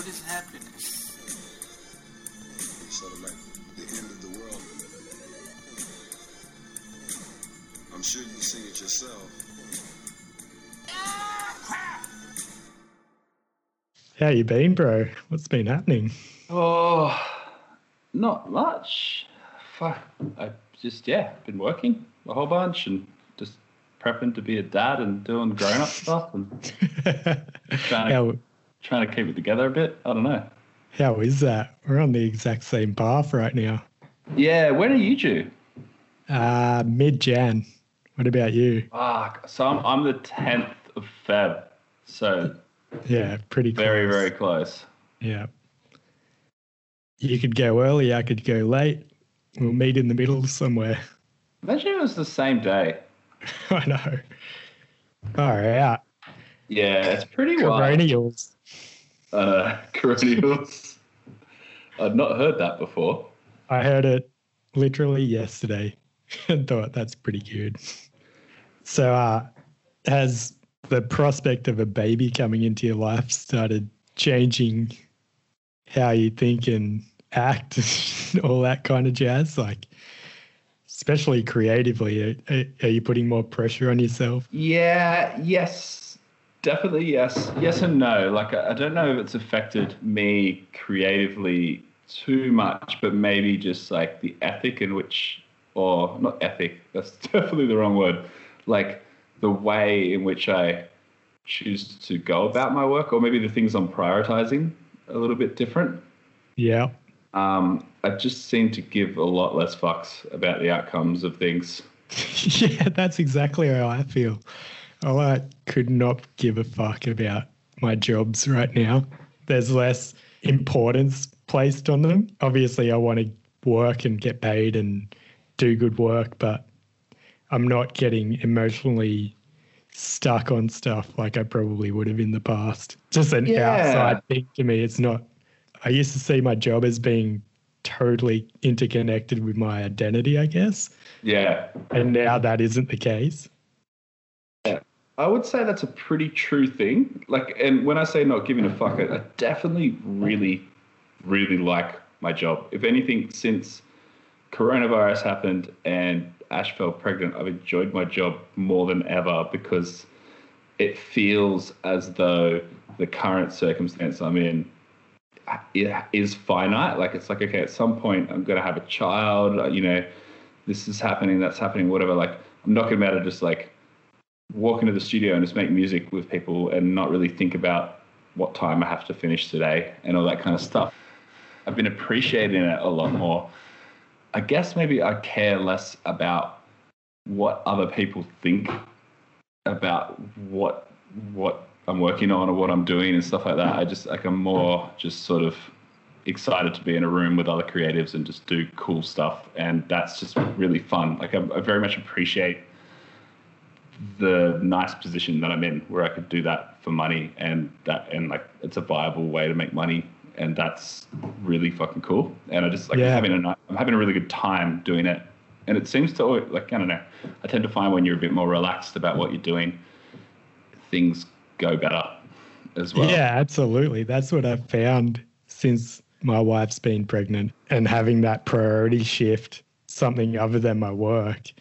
what is happiness? Sort of like the end of the world. I'm sure you've seen it yourself. How you been, bro? What's been happening? Oh, not much. Fuck. I just, yeah, been working a whole bunch and just prepping to be a dad and doing grown up stuff and trying to, how trying to keep it together a bit. I don't know. how is that? We're on the exact same path right now. Yeah, when are you due? Uh mid Jan. What about you? Fuck. So I'm, I'm the 10th of Feb. So Yeah, pretty close. very, very close. Yeah. You could go early, I could go late. We'll meet in the middle somewhere. Imagine it was the same day. I know. All right. Yeah, it's pretty wild. Coronials. Uh, coronials. I'd not heard that before. I heard it literally yesterday and thought that's pretty good. So, uh, has the prospect of a baby coming into your life started changing how you think and act, and all that kind of jazz? Like, especially creatively, are, are you putting more pressure on yourself? Yeah, yes, definitely yes. Yes and no. Like, I I don't know if it's affected me creatively too much, but maybe just like the ethic in which, or not ethic, that's definitely the wrong word. Like, the way in which I choose to go about my work, or maybe the things I'm prioritizing a little bit different. Yeah. Um, I just seem to give a lot less fucks about the outcomes of things. yeah, that's exactly how I feel. Oh, I could not give a fuck about my jobs right now. There's less importance placed on them. Obviously, I want to work and get paid and do good work, but I'm not getting emotionally stuck on stuff like I probably would have in the past. Just an Yeah. outside thing to me. It's not, I used to see my job as being totally interconnected with my identity, I guess. Yeah. And now that isn't the case. I would say that's a pretty true thing. Like, and when I say not giving a fuck, I, I definitely really, really like my job. If anything, since coronavirus happened and Ash fell pregnant, I've enjoyed my job more than ever because it feels as though the current circumstance I'm in is finite. Like, it's like, okay, at some point I'm going to have a child, you know, this is happening, that's happening, whatever. Like, I'm not going to be able to just like, walk into the studio and just make music with people and not really think about what time I have to finish today and all that kind of stuff. I've been appreciating it a lot more. I guess maybe I care less about what other people think about what what I'm working on or what I'm doing and stuff like that. I just like I'm more just sort of excited to be in a room with other creatives and just do cool stuff and that's just really fun. Like I, I very much appreciate the nice position that I'm in where I could do that for money and that and like it's a viable way to make money and that's really fucking cool and I just like Yeah. Having a I'm having a really good time doing it and it seems to always, like I don't know I tend to find when you're a bit more relaxed about what you're doing things go better as well Yeah, absolutely. That's what I've found since my wife's been pregnant and having that priority shift, something other than my work.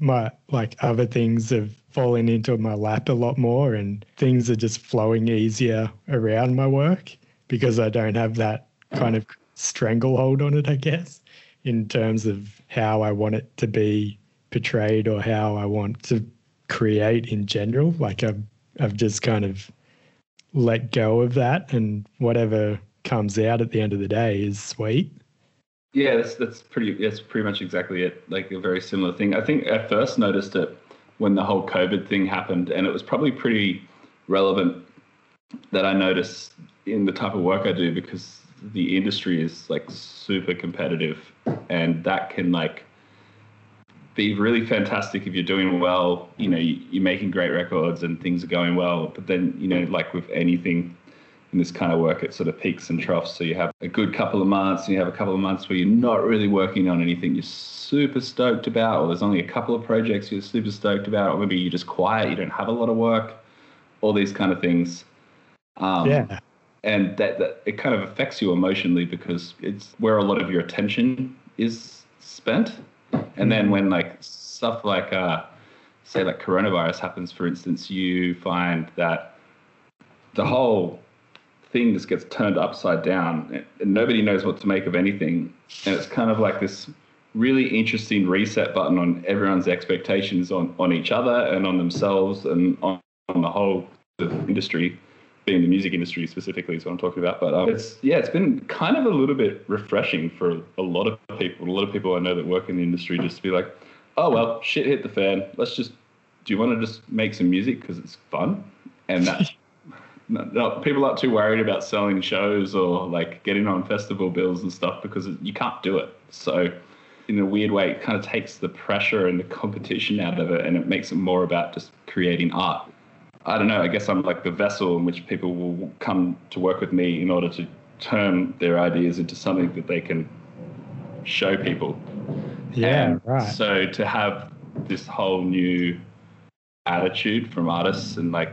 My like other things have fallen into my lap a lot more and things are just flowing easier around my work because I don't have that kind of stranglehold on it, I guess, in terms of how I want it to be portrayed or how I want to create in general. Like I've I've just kind of let go of that and whatever comes out at the end of the day is sweet. Yeah, that's that's pretty. That's pretty much exactly it. Like a very similar thing. I think I first noticed it when the whole COVID thing happened, and it was probably pretty relevant that I noticed in the type of work I do because the industry is like super competitive, and that can like be really fantastic if you're doing well. You know, you- you're making great records and things are going well. But then, you know, like with anything in this kind of work, it sort of peaks and troughs. So you have a good couple of months, and you have a couple of months where you're not really working on anything you're super stoked about, or there's only a couple of projects you're super stoked about, or maybe you're just quiet, you don't have a lot of work, all these kind of things. Um, yeah. and that, that it kind of affects you emotionally because it's where a lot of your attention is spent. And then when like stuff like uh, say like coronavirus happens, for instance, you find that the whole thing just gets turned upside down and nobody knows what to make of anything. And it's kind of like this really interesting reset button on everyone's expectations on, on each other and on themselves and on, on the whole industry being the music industry specifically is what I'm talking about. But um, it's yeah, it's been kind of a little bit refreshing for a lot of people. A lot of people I know that work in the industry just to be like, oh well, shit hit the fan. Let's just. Do you want to just make some music because it's fun? And that people aren't too worried about selling shows or like getting on festival bills and stuff because you can't do it. So in a weird way, it kind of takes the pressure and the competition out of it, and it makes it more about just creating art I don't know, I guess I'm like the vessel in which people will come to work with me in order to turn their ideas into something that they can show people. Yeah, and right. So to have this whole new attitude from artists and like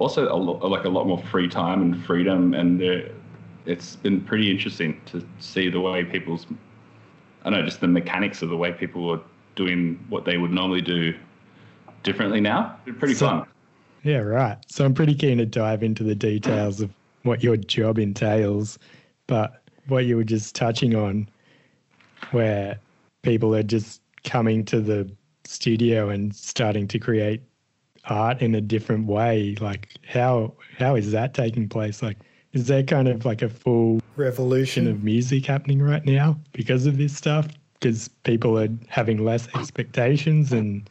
also a lo- like a lot more free time and freedom and it's been pretty interesting to see the way people's I don't know just the mechanics of the way people are doing what they would normally do differently now. It's pretty so, fun. Yeah, right. So I'm pretty keen to dive into the details of what your job entails, but what you were just touching on, where people are just coming to the studio and starting to create art in a different way. Like how how is that taking place? Like is there kind of like a full revolution of music happening right now because of this stuff? Because people are having less expectations and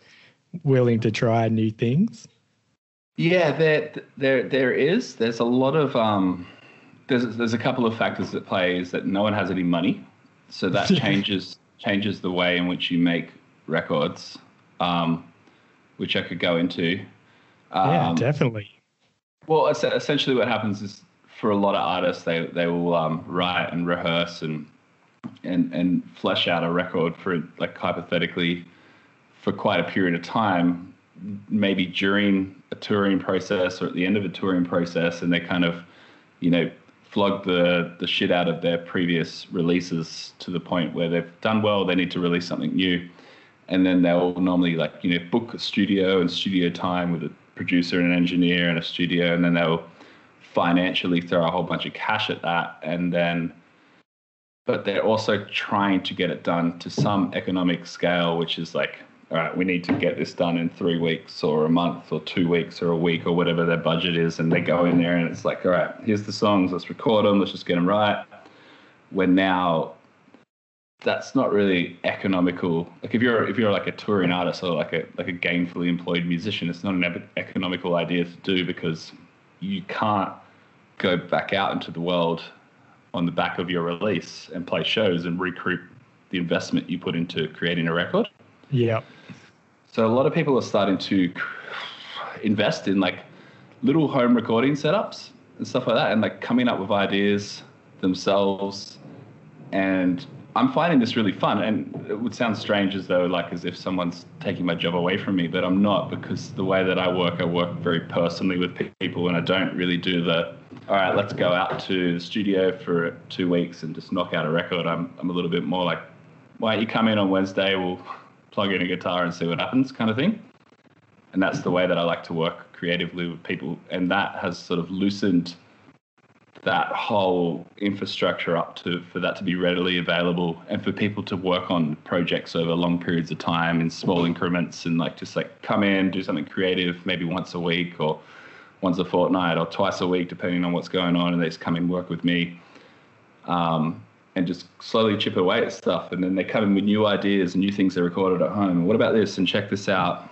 willing to try new things? Yeah, there, there, there is. There's a lot of um, there's there's a couple of factors that play. Is that no one has any money, so that changes changes the way in which you make records, um, which I could go into. Um, yeah, definitely. Well, essentially, what happens is for a lot of artists, they they will um, write and rehearse and and and flesh out a record for like hypothetically for quite a period of time maybe during a touring process or at the end of a touring process, and they kind of, you know, flog the the shit out of their previous releases to the point where they've done well, they need to release something new, and then they'll normally like you know book a studio and studio time with a producer and an engineer and a studio, and then they'll financially throw a whole bunch of cash at that, and then but they're also trying to get it done to some economic scale, which is like all right, we need to get this done in three weeks or a month or two weeks or a week or whatever their budget is. And they go in there and it's like, all right, here's the songs, let's record them, let's just get them right. We're now that's not really economical. Like if you're if you're like a touring artist or like a like a gainfully employed musician, it's not an economical idea to do because you can't go back out into the world on the back of your release and play shows and recoup the investment you put into creating a record. Yeah. So a lot of people are starting to invest in like little home recording setups and stuff like that, and like coming up with ideas themselves. And I'm finding this really fun. And it would sound strange as though like as if someone's taking my job away from me, but I'm not because the way that I work, I work very personally with people, and I don't really do the all right, let's go out to the studio for two weeks and just knock out a record. I'm I'm a little bit more like, why don't you come in on Wednesday? We'll plug in a guitar and see what happens kind of thing. And that's the way that I like to work creatively with people. And that has sort of loosened that whole infrastructure up to for that to be readily available and for people to work on projects over long periods of time in small increments and like just like come in, do something creative maybe once a week or once a fortnight or twice a week, depending on what's going on, and they just come and work with me. Um, and just slowly chip away at stuff. And then they come in with new ideas and new things they recorded at home. What about this? And check this out.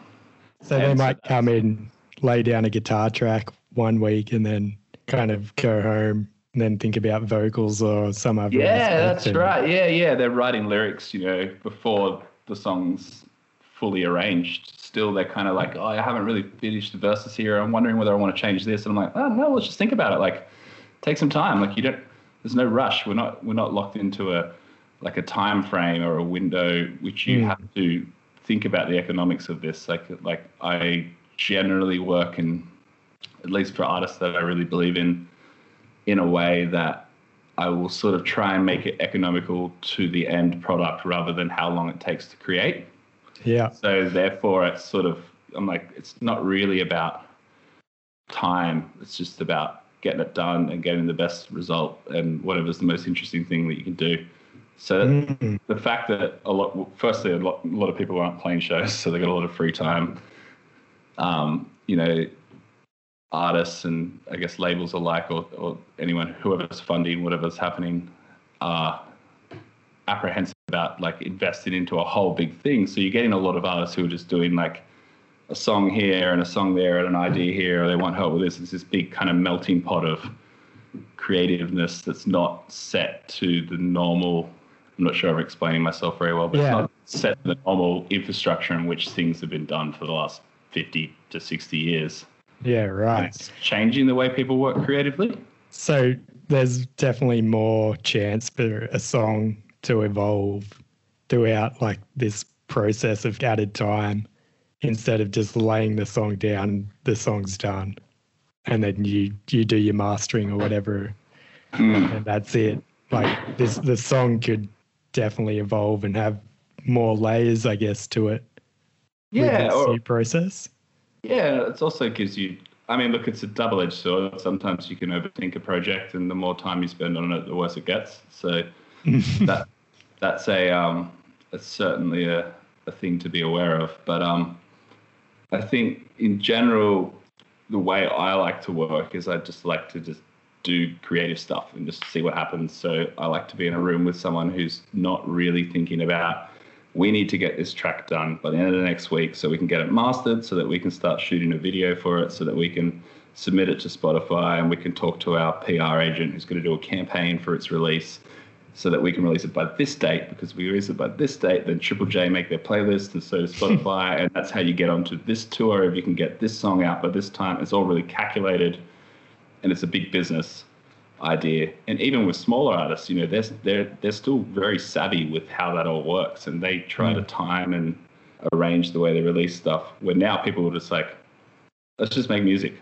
So and they might come in, lay down a guitar track one week, and then kind of go home and then think about vocals or some other. Yeah, that's right. Yeah, yeah. They're writing lyrics, you know, before the song's fully arranged. Still, they're kind of like, oh, I haven't really finished the verses here. I'm wondering whether I want to change this. And I'm like, oh, no, let's just think about it. Like, take some time. Like, you don't there's no rush. We're not we're not locked into a like a time frame or a window which you mm. have to think about the economics of this. Like like I generally work in at least for artists that I really believe in, in a way that I will sort of try and make it economical to the end product rather than how long it takes to create. Yeah. So therefore, it's sort of I'm like it's not really about time. It's just about getting it done and getting the best result and whatever's the most interesting thing that you can do. So Mm. the fact that a lot, firstly, a lot, a lot of people aren't playing shows, so they got a lot of free time. Um, you know, artists and I guess labels alike, or, or anyone, whoever's funding whatever's happening, are apprehensive about like investing into a whole big thing. So you're getting a lot of artists who are just doing like a song here and a song there and an idea here, or they want help with this. It's this big kind of melting pot of creativeness that's not set to the normal. I'm not sure I'm explaining myself very well, but Yeah. it's not set to the normal infrastructure in which things have been done for the last 50 to 60 years. Yeah, right. it's changing the way people work creatively. So there's definitely more chance for a song to evolve throughout like this process of added time instead of just laying the song down, the song's done. And then you you do your mastering or whatever hmm. and that's it. Like this the song could definitely evolve and have more layers, I guess, to it. Yeah, or, process. Yeah, it also gives you. I mean, look, it's a double-edged sword. Sometimes you can overthink a project, and the more time you spend on it, the worse it gets. So that that's a um, certainly a, a thing to be aware of. But um, I think in general, the way I like to work is I just like to just do creative stuff and just see what happens. So I like to be in a room with someone who's not really thinking about we need to get this track done by the end of the next week so we can get it mastered so that we can start shooting a video for it so that we can submit it to Spotify and we can talk to our PR agent who's going to do a campaign for its release so that we can release it by this date because we release it by this date then Triple J make their playlist and so does Spotify and that's how you get onto this tour if you can get this song out by this time. It's all really calculated and it's a big business idea. And even with smaller artists, you know, they're they're they're still very savvy with how that all works, and they try to mm. time and arrange the way they release stuff. Where now people are just like, let's just make music,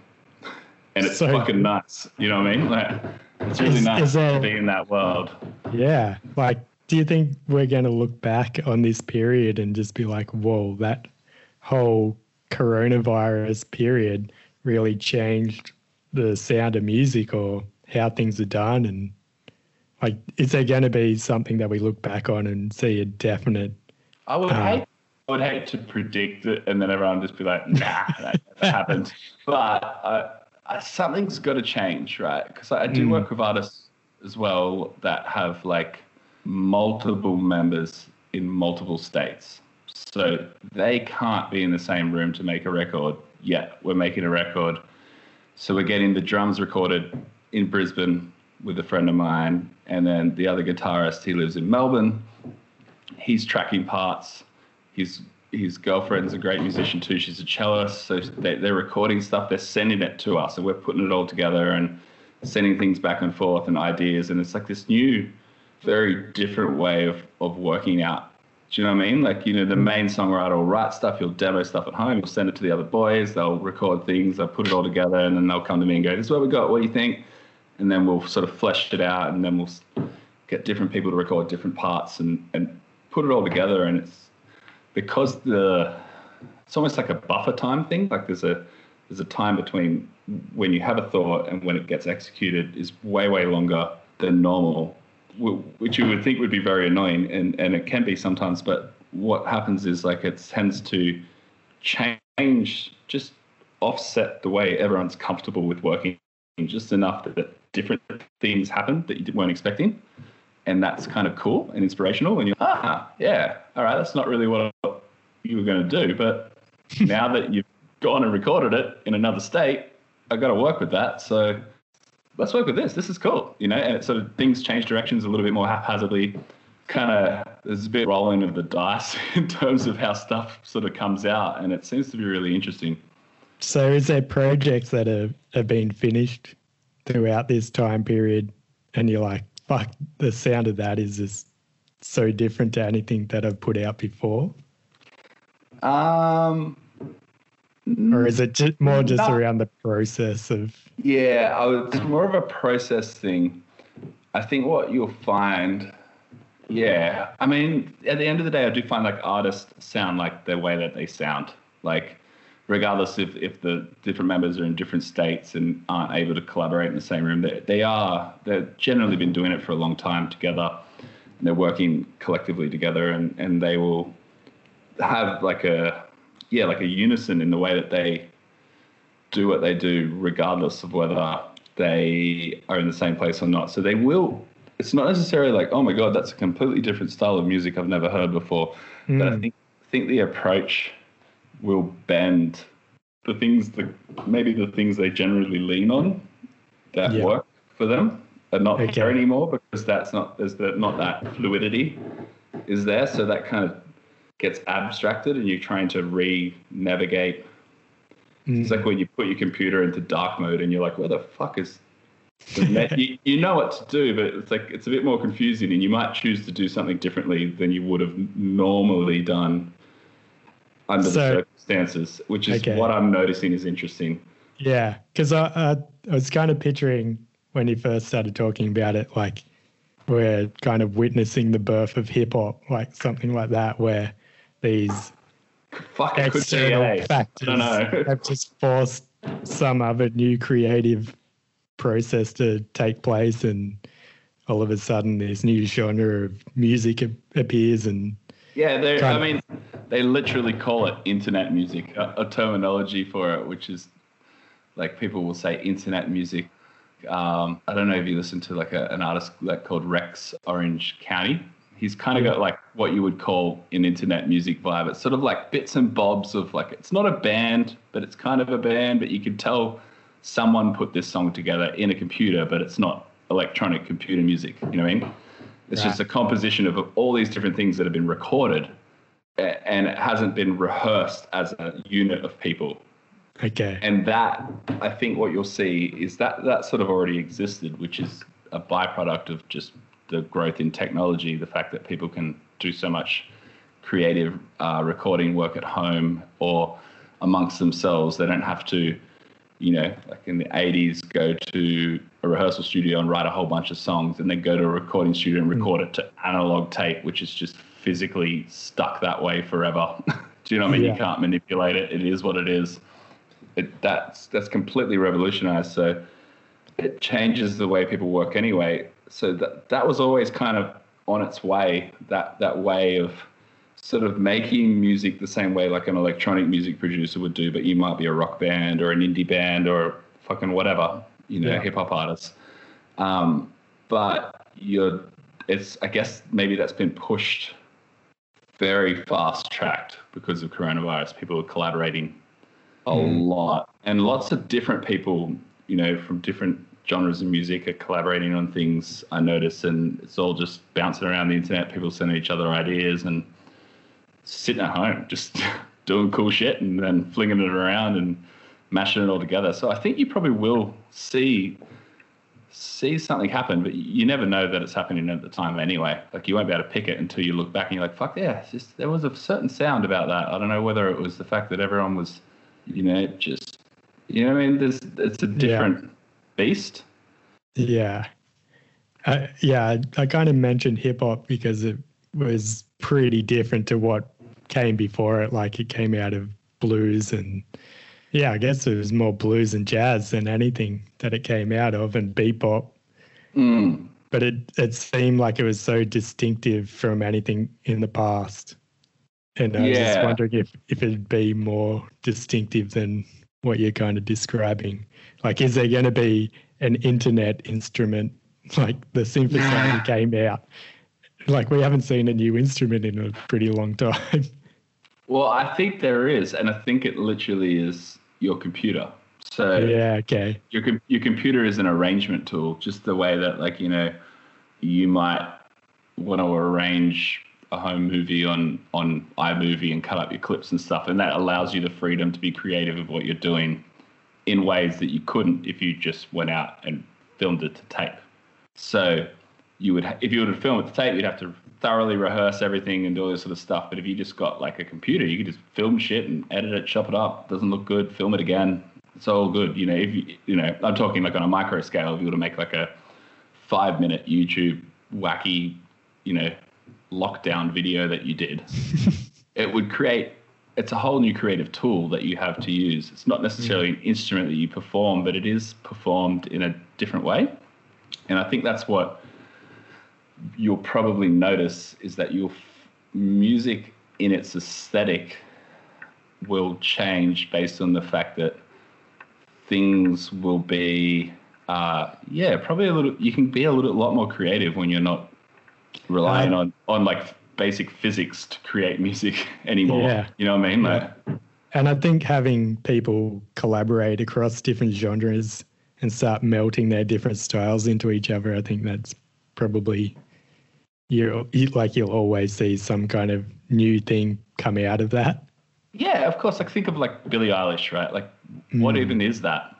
and it's So- fucking nuts. You know what I mean? Like, it's really Is- nice is there- to be in that world. Yeah. Like, do you think we're going to look back on this period and just be like, whoa, that whole coronavirus period really changed the sound of music or how things are done? And like, is there going to be something that we look back on and see a definite? I would Uh, hate. I would hate to predict it, and then everyone just be like, "Nah, that never happened." But uh, I, something's got to change, right? Because I, I do Mm. work with artists as well that have like multiple members in multiple states, so they can't be in the same room to make a record. Yet we're making a record, so we're getting the drums recorded in Brisbane with a friend of mine, and then the other guitarist he lives in Melbourne he's tracking parts. His his girlfriend's a great musician too. She's a cellist, so they, they're recording stuff. They're sending it to us, and we're putting it all together and sending things back and forth and ideas. And it's like this new, very different way of of working out. Do you know what I mean? Like you know, the main songwriter will write stuff, he'll demo stuff at home, he'll send it to the other boys. They'll record things, they'll put it all together, and then they'll come to me and go, "This is what we got. What do you think?" And then we'll sort of flesh it out, and then we'll get different people to record different parts and and put it all together. And it's because the it's almost like a buffer time thing. Like there's a there's a time between when you have a thought and when it gets executed is way way longer than normal which you would think would be very annoying and and it can be sometimes but what happens is like it tends to change just offset the way everyone's comfortable with working just enough that different things happen that you weren't expecting and that's kind of cool and inspirational. And you're, ah, yeah, all right, that's not really what you were going to do, but now that you've gone and recorded it in another state, I've got to work with that. So let's work with this. This is cool, you know. And it sort of things change directions a little bit more haphazardly. Kind of there's a bit rolling of the dice in terms of how stuff sort of comes out, and it seems to be really interesting. So, is there projects that have, have been finished throughout this time period, and you're like, fuck, the sound of that is just so different to anything that I've put out before? Um, Or is it just more just around the process of Yeah, I would, it's more of a process thing. I think what you'll find, yeah, I mean, at the end of the day, I do find like artists sound like the way that they sound. Like, regardless if, if the different members are in different states and aren't able to collaborate in the same room, they, they are, they've generally been doing it for a long time together. And they're working collectively together and, and they will have like a, yeah, like a unison in the way that they do what they do, regardless of whether they are in the same place or not. So they will. It's not necessarily like, oh my god, that's a completely different style of music I've never heard before. Mm. But I think I think the approach will bend the things that maybe the things they generally lean on that yeah. work for them are not okay. there anymore because that's not there's the, not that fluidity is there. So that kind of gets abstracted and you're trying to re-navigate Mm. It's like when you put your computer into dark mode and you're like, where the fuck is you, you know what to do, but it's like it's a bit more confusing, and you might choose to do something differently than you would have normally done under so, the circumstances, which is okay. what I'm noticing is interesting. Yeah, because I, I, I was kind of picturing when you first started talking about it, like we're kind of witnessing the birth of hip hop, like something like that, where these Fuck, external factors have just forced some other new creative process to take place, and all of a sudden, this new genre of music appears and. Yeah, they I mean, they literally call it internet music, a, a, terminology for it, which is like people will say internet music. Um, I don't know if you listen to like a, an artist like called Rex Orange County he's kind of got like what you would call an internet music vibe. It's sort of like bits and bobs of like it's not a band, but it's kind of a band, but you can tell someone put this song together in a computer, but it's not electronic computer music. You know what I mean? It's right. just a composition of all these different things that have been recorded and it hasn't been rehearsed as a unit of people. Okay. And that I think what you'll see is that that sort of already existed, which is a byproduct of just the growth in technology, the fact that people can do so much creative uh, recording work at home or amongst themselves. They don't have to, you know, like in the 80s, go to a rehearsal studio and write a whole bunch of songs and then go to a recording studio and record mm. it to analog tape, which is just physically stuck that way forever. do you know what I mean? Yeah. You can't manipulate it. It is what it is. It, that's that's completely revolutionized. So it changes the way people work anyway so that that was always kind of on its way. That that way of sort of making music the same way like an electronic music producer would do, but you might be a rock band or an indie band or fucking whatever, you know, yeah. hip hop artists. Um, but you're, it's I guess maybe that's been pushed very fast tracked because of coronavirus. People are collaborating a mm. lot, and lots of different people, you know, from different genres of music are collaborating on things I notice, and it's all just bouncing around the internet. People sending each other ideas and sitting at home, just doing cool shit and then flinging it around and mashing it all together. So I think you probably will see see something happen, but you never know that it's happening at the time anyway. Like you won't be able to pick it until you look back and you're like, fuck yeah, just there was a certain sound about that. I don't know whether it was the fact that everyone was, you know, just you know, I mean, there's it's a different. Yeah beast. Yeah. Uh, yeah, I, I kind of mentioned hip hop because it was pretty different to what came before it. Like it came out of blues and yeah, I guess it was more blues and jazz than anything that it came out of and bebop. Mm. But it, it seemed like it was so distinctive from anything in the past. And I was yeah. just wondering if, if it'd be more distinctive than what you're kind of describing. Like, is there going to be an internet instrument like the synthesizer came out? Like, we haven't seen a new instrument in a pretty long time. Well, I think there is, and I think it literally is your computer. So yeah, okay. Your your computer is an arrangement tool, just the way that like you know, you might want to arrange a home movie on on iMovie and cut up your clips and stuff, and that allows you the freedom to be creative of what you're doing in ways that you couldn't if you just went out and filmed it to tape. So you would, if you were to film it to tape, you'd have to thoroughly rehearse everything and do all this sort of stuff. But if you just got like a computer, you could just film shit and edit it, chop it up. Doesn't look good, film it again, It's all good. You know, if you, you know, I'm talking like on a micro scale. If you were to make like a five minute YouTube wacky, you know, lockdown video that you did, it would create. It's a whole new creative tool that you have to use. It's not necessarily mm. an instrument that you perform, but it is performed in a different way. And I think that's what you'll probably notice is that your f- music in its aesthetic will change based on the fact that things will be uh, yeah probably a little you can be a little lot more creative when you're not relying Um, on on like basic physics to create music anymore Yeah. you know what i mean Yeah. like And I think having people collaborate across different genres and start melting their different styles into each other, I think that's probably you like you'll always see some kind of new thing come out of that. yeah of course like think of like billie eilish right like what Mm. even is that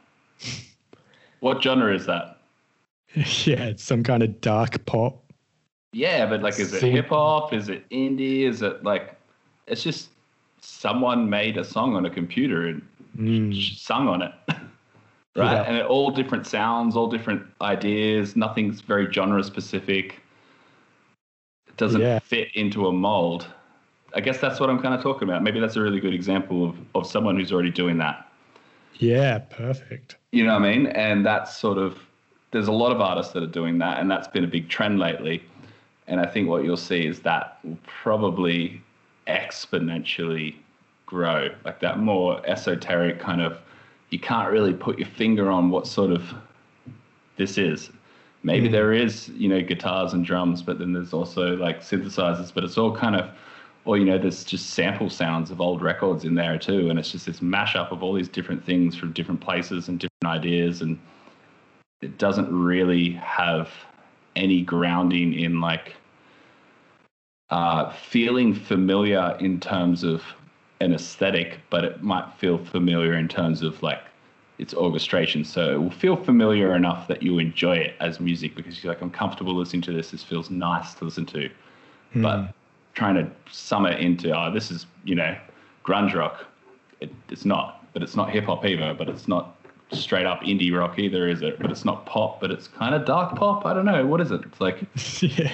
what genre is that yeah, it's some kind of dark pop. Yeah, but like, is it hip hop? Is it indie? Is it like, it's just someone made a song on a computer and Mm. sung on it, right? Yeah. And it, all different sounds, all different ideas. Nothing's very genre specific. Doesn't Yeah. fit into a mold. I guess that's what I'm kind of talking about. Maybe that's a really good example of, of someone who's already doing that. Yeah, perfect. You know what I mean? And that's sort of there's a lot of artists that are doing that, and that's been a big trend lately. And I think what you'll see is that will probably exponentially grow, like that more esoteric kind of. You can't really put your finger on what sort of this is. Maybe Mm. there is, you know, guitars and drums, but then there's also like synthesizers, but it's all kind of, or you know, there's just sample sounds of old records in there too, and it's just this mashup of all these different things from different places and different ideas, and it doesn't really have any grounding in like uh, feeling familiar in terms of an aesthetic, but it might feel familiar in terms of like its orchestration. So it will feel familiar enough that you enjoy it as music because you're like, I'm comfortable listening to this. This feels nice to listen to. Mm. But trying to sum it into, oh, this is, you know, grunge rock. It, it's not, but it's not hip hop either, but it's not straight up indie rock either, is it? But it's not pop, but it's kind of dark pop. I don't know. What is it? It's like, yeah,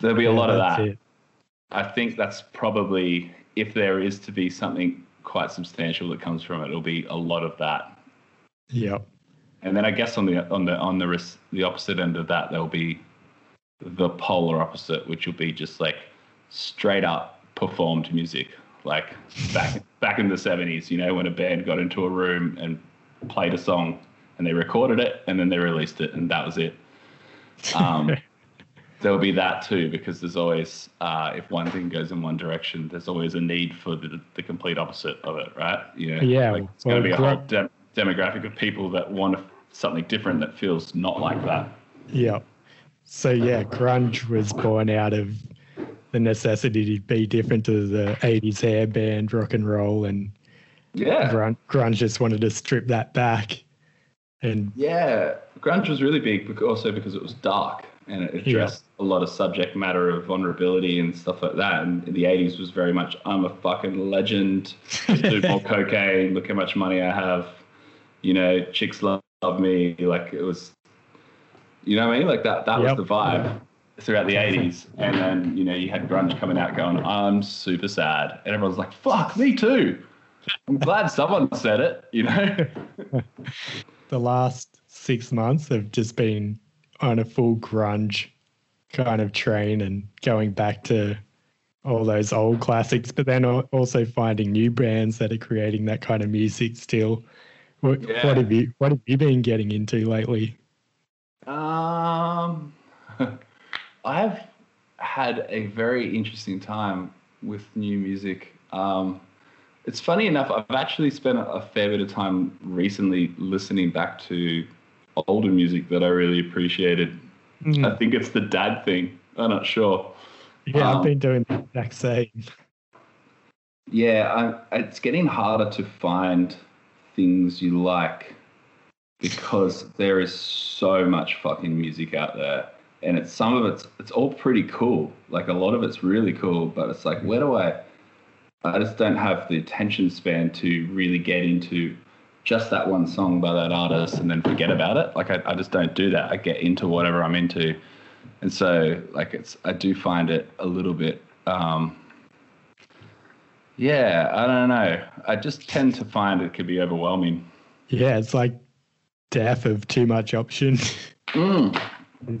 there'll be a yeah, lot of that. it. I think that's probably if there is to be something quite substantial that comes from it, it'll be a lot of that. Yep. And then I guess on the on the on the res- the opposite end of that, there'll be the polar opposite, which will be just like straight up performed music, like back back in the seventies. You know, when a band got into a room and played a song, and they recorded it, and then they released it, and that was it. Um, there'll be that too because there's always uh, if one thing goes in one direction there's always a need for the, the complete opposite of it right? You know Yeah, like it's going to be a whole dem- demographic of people that want something different that feels not like that. Yeah. So yeah, grunge was born out of the necessity to be different to the 80s hair band rock and roll and yeah. grunge, grunge just wanted to strip that back and yeah. Grunge was really big also because it was dark and it addressed a lot of subject matter of vulnerability and stuff like that. And in the 80s was very much i'm a fucking legend. Do more cocaine look how much money i have. You know chicks love, love me. Like it was you know what i mean? Like that that Yep. was the vibe throughout the 80s and then you know you had grunge coming out going i'm super sad. And everyone's like fuck me too. I'm glad someone said it you know? The last six months have just been on a full grunge kind of train and going back to all those old classics, but then also finding new bands that are creating that kind of music still. What, Yeah. what have you What have you been getting into lately? Um, I've had a very interesting time with new music. Um, it's funny enough, I've actually spent a fair bit of time recently listening back to older music that I really appreciated. I think it's the dad thing. I'm not sure. Yeah, um, I've been doing the exact same. Yeah, I, it's getting harder to find things you like because there is so much fucking music out there, and it's some of it's it's all pretty cool. Like a lot of it's really cool, but it's like where do I? I just don't have the attention span to really get into just that one song by that artist and then forget about it. Like I, I just don't do that. I get into whatever I'm into, and so like it's I do find it a little bit. Um, yeah, I don't know. I just tend to find it could be overwhelming. Yeah, it's like death of too much option. Mm.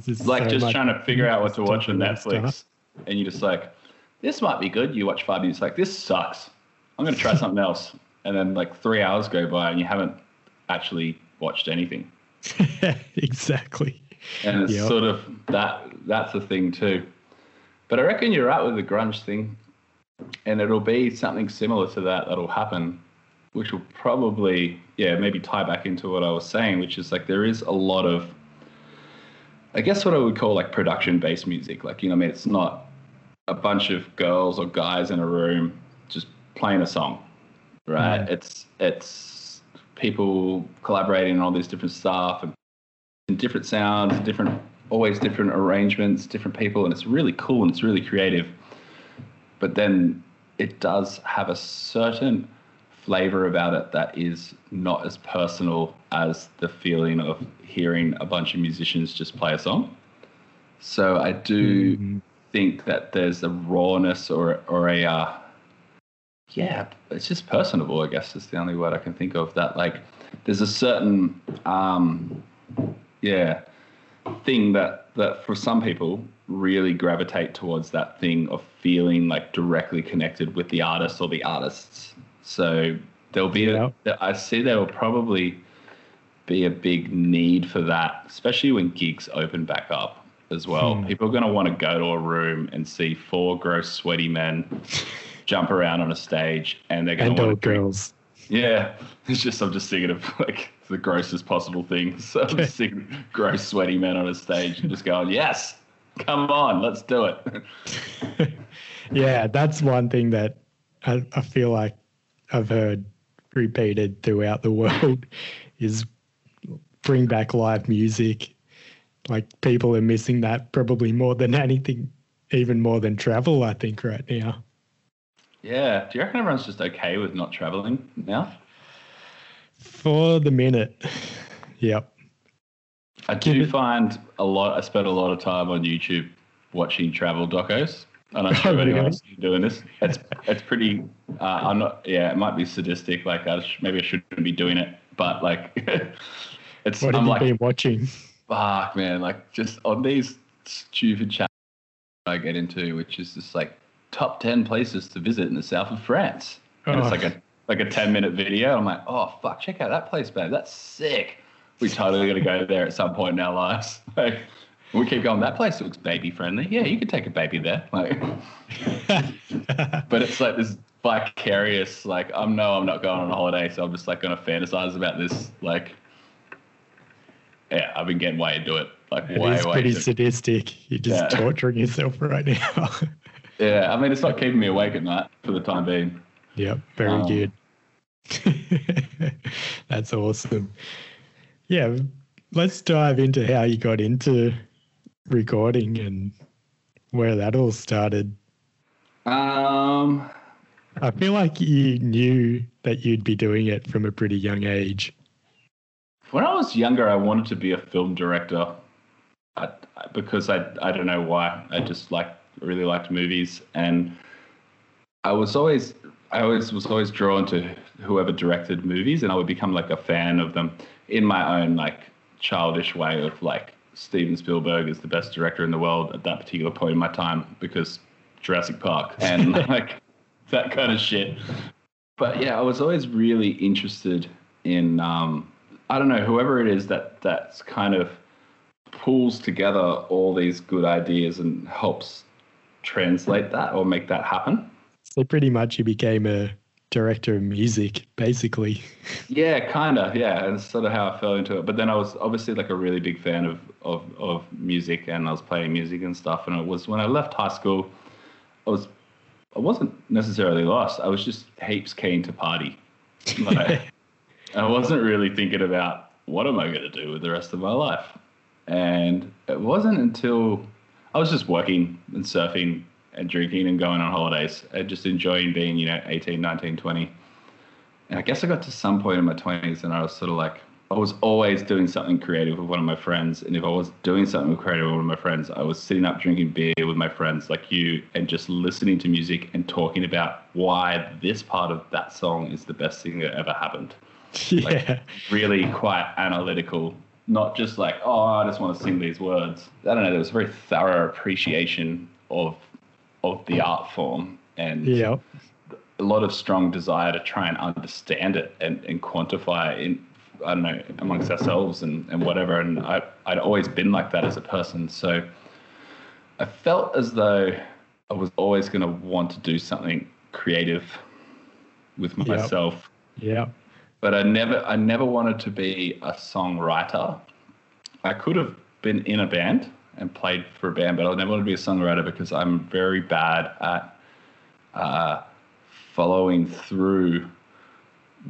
Just Like so just trying to figure out what to watch on Netflix, stuff. and you're just like, this might be good. You watch five minutes, like this sucks. I'm gonna try something else, and then like three hours go by and you haven't actually watched anything. exactly. and it's Yep. sort of that that's a thing too but i reckon you're right with the grunge thing and it'll be something similar to that that'll happen which will probably yeah maybe tie back into what i was saying which is like there is a lot of i guess what i would call like production based music like you know i mean it's not a bunch of girls or guys in a room just playing a song right it's it's people collaborating on all this different stuff and different sounds, different always different arrangements, different people, and it's really cool and it's really creative. But then it does have a certain flavor about it that is not as personal as the feeling of hearing a bunch of musicians just play a song. So I do Mhm. think that there's a rawness or or a uh, yeah, it's just personable. I guess is the only word I can think of. That like there's a certain um, yeah thing that that for some people really gravitate towards that thing of feeling like directly connected with the artist or the artists. So there'll be Yeah. a, I see there will probably be a big need for that, especially when gigs open back up as well. Hmm. People are going to want to go to a room and see four gross sweaty men jump around on a stage, and they're going And to want to drink girls. yeah, it's just I'm just thinking of like the grossest possible thing. So I'm just thinking gross sweaty men on a stage and just going, yes, come on, let's do it. yeah, that's one thing that I, I feel like I've heard repeated throughout the world is bring back live music. Like people are missing that probably more than anything, even more than travel, I think, right now. Yeah, do you reckon everyone's just okay with not traveling now? For the minute. Yep. I do it- find a lot. I spend a lot of time on YouTube watching travel docos. I'm not sure if anyone really? else is doing this. It's it's pretty. Uh, I'm not. Yeah, it might be sadistic. Like I sh- maybe I shouldn't be doing it, but like it's. What have I'm you like been watching? fuck man like just on these stupid channels i get into which is just like top 10 places to visit in the south of france and it's Oh. like a like a 10 minute video i'm like oh fuck check out that place babe that's sick we totally gotta go there at some point in our lives like we keep going that place looks baby friendly yeah you could take a baby there like but it's like this vicarious like i'm no i'm not going on a holiday so i'm just like gonna fantasize about this like yeah i've been getting way into it like It way is way pretty into- sadistic. You're just Yeah. torturing yourself right now. yeah i mean it's not keeping me awake at night for the time being Yep, very Um, good. That's awesome. Yeah, let's dive into how you got into recording and where that all started. um I feel like you knew that you'd be doing it from a pretty young age. when i was younger i wanted to be a film director I, I- because i i don't know why i just like really liked movies and i was always i always was always drawn to whoever directed movies and i would become like a fan of them in my own like childish way of like steven spielberg is the best director in the world at that particular point in my time because jurassic park and like that kind of shit. But yeah i was always really interested in um i don't know whoever it is that that's kind of pulls together all these good ideas and helps translate that or make that happen So pretty much you became a director of music, basically. Yeah, kind of. Yeah, and sort of how I fell into it. But then I was obviously like a really big fan of, of of music, and I was playing music and stuff. And it was when I left high school, I was I wasn't necessarily lost. I was just heaps keen to party. Like, I wasn't really thinking about what am I going to do with the rest of my life. And it wasn't until I was just working and surfing and drinking and going on holidays and just enjoying being, you know, 18, 19, 20 and I guess I got to some point in my 20s and I was sort of like, I was always doing something creative with one of my friends. And if I was doing something creative with one of my friends, I was sitting up drinking beer with my friends like you and just listening to music and talking about why this part of that song is the best thing that ever happened. Yeah. Like, really quite analytical, not just like, oh, I just want to sing these words. I don't know. There was a very thorough appreciation of of the art form and yeah. a lot of strong desire to try and understand it and, and quantify in I don't know amongst ourselves and, and whatever and I I'd always been like that as a person so I felt as though I was always going to want to do something creative with myself Yeah. But I never I never wanted to be a songwriter I could have been in a band and played for a band but I never wanted to be a songwriter because I'm very bad at uh, following through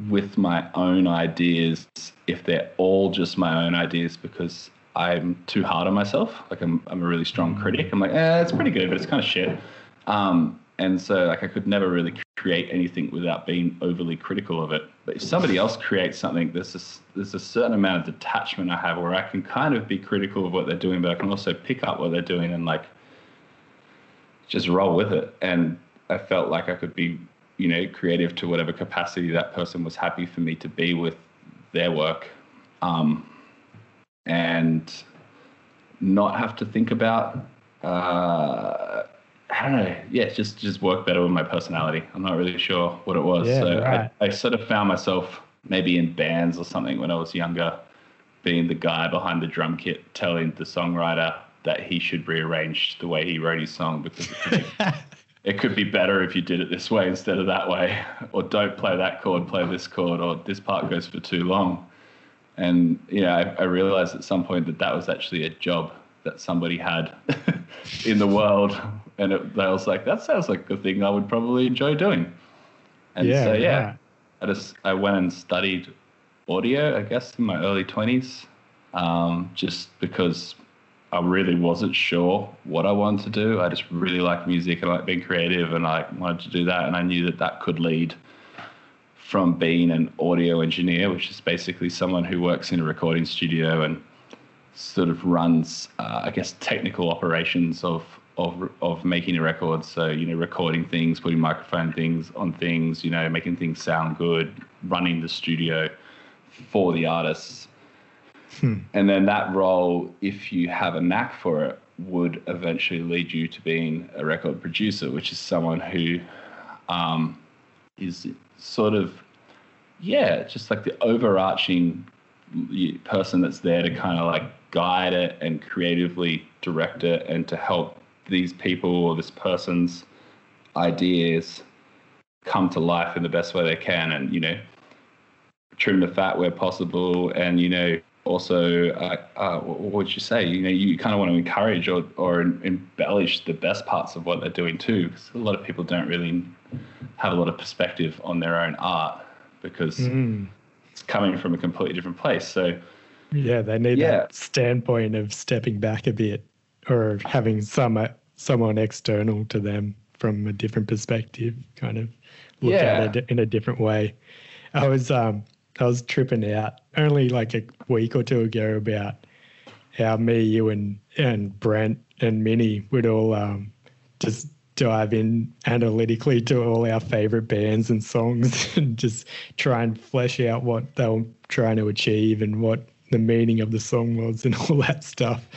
with my own ideas if they're all just my own ideas because I'm too hard on myself. Like I'm, I'm a really strong critic. I'm like, eh, it's pretty good, but it's kind of shit. Um, and so like I could never really create anything without being overly critical of it. But if somebody else creates something, there's a, there's a certain amount of detachment I have where I can kind of be critical of what they're doing, but I can also pick up what they're doing and like just roll with it. And I felt like I could be, you know, creative to whatever capacity that person was happy for me to be with their work. Um, and not have to think about, uh, I don't know, yeah, just just work better with my personality. I'm not really sure what it was. Yeah, so right. I, I sort of found myself maybe in bands or something when I was younger, being the guy behind the drum kit telling the songwriter that he should rearrange the way he wrote his song because it could be, it could be better if you did it this way instead of that way, or don't play that chord, play this chord, or this part goes for too long. And yeah, I, I realized at some point that that was actually a job that somebody had in the world, and it, I was like, that sounds like a thing I would probably enjoy doing. And Yeah, so yeah, right. I just I went and studied audio, I guess, in my early twenties, um, just because I really wasn't sure what I wanted to do. I just really like music and like being creative, and I wanted to do that, and I knew that that could lead from being an audio engineer, which is basically someone who works in a recording studio and sort of runs, uh, I guess, technical operations of of of making a record. So you know, recording things, putting microphone things on things, you know, making things sound good, running the studio for the artists. And then that role, if you have a knack for it, would eventually lead you to being a record producer, which is someone who um, is sort of, yeah, just like the overarching person that's there to kind of like guide it and creatively direct it and to help these people or this person's ideas come to life in the best way they can and, you know, trim the fat where possible and, you know, also, uh, uh, what would you say? You know, you kind of want to encourage or, or embellish the best parts of what they're doing too because a lot of people don't really have a lot of perspective on their own art because Mm. it's coming from a completely different place. So, Yeah, they need Yeah. that standpoint of stepping back a bit or having some uh, someone external to them from a different perspective, kind of look Yeah. at it in a different way. I was um I was tripping out only like a week or two ago about how me, you, and and Brent and Minnie would all um just dive in analytically to all our favorite bands and songs and just try and flesh out what they were trying to achieve and what the meaning of the song was and all that stuff.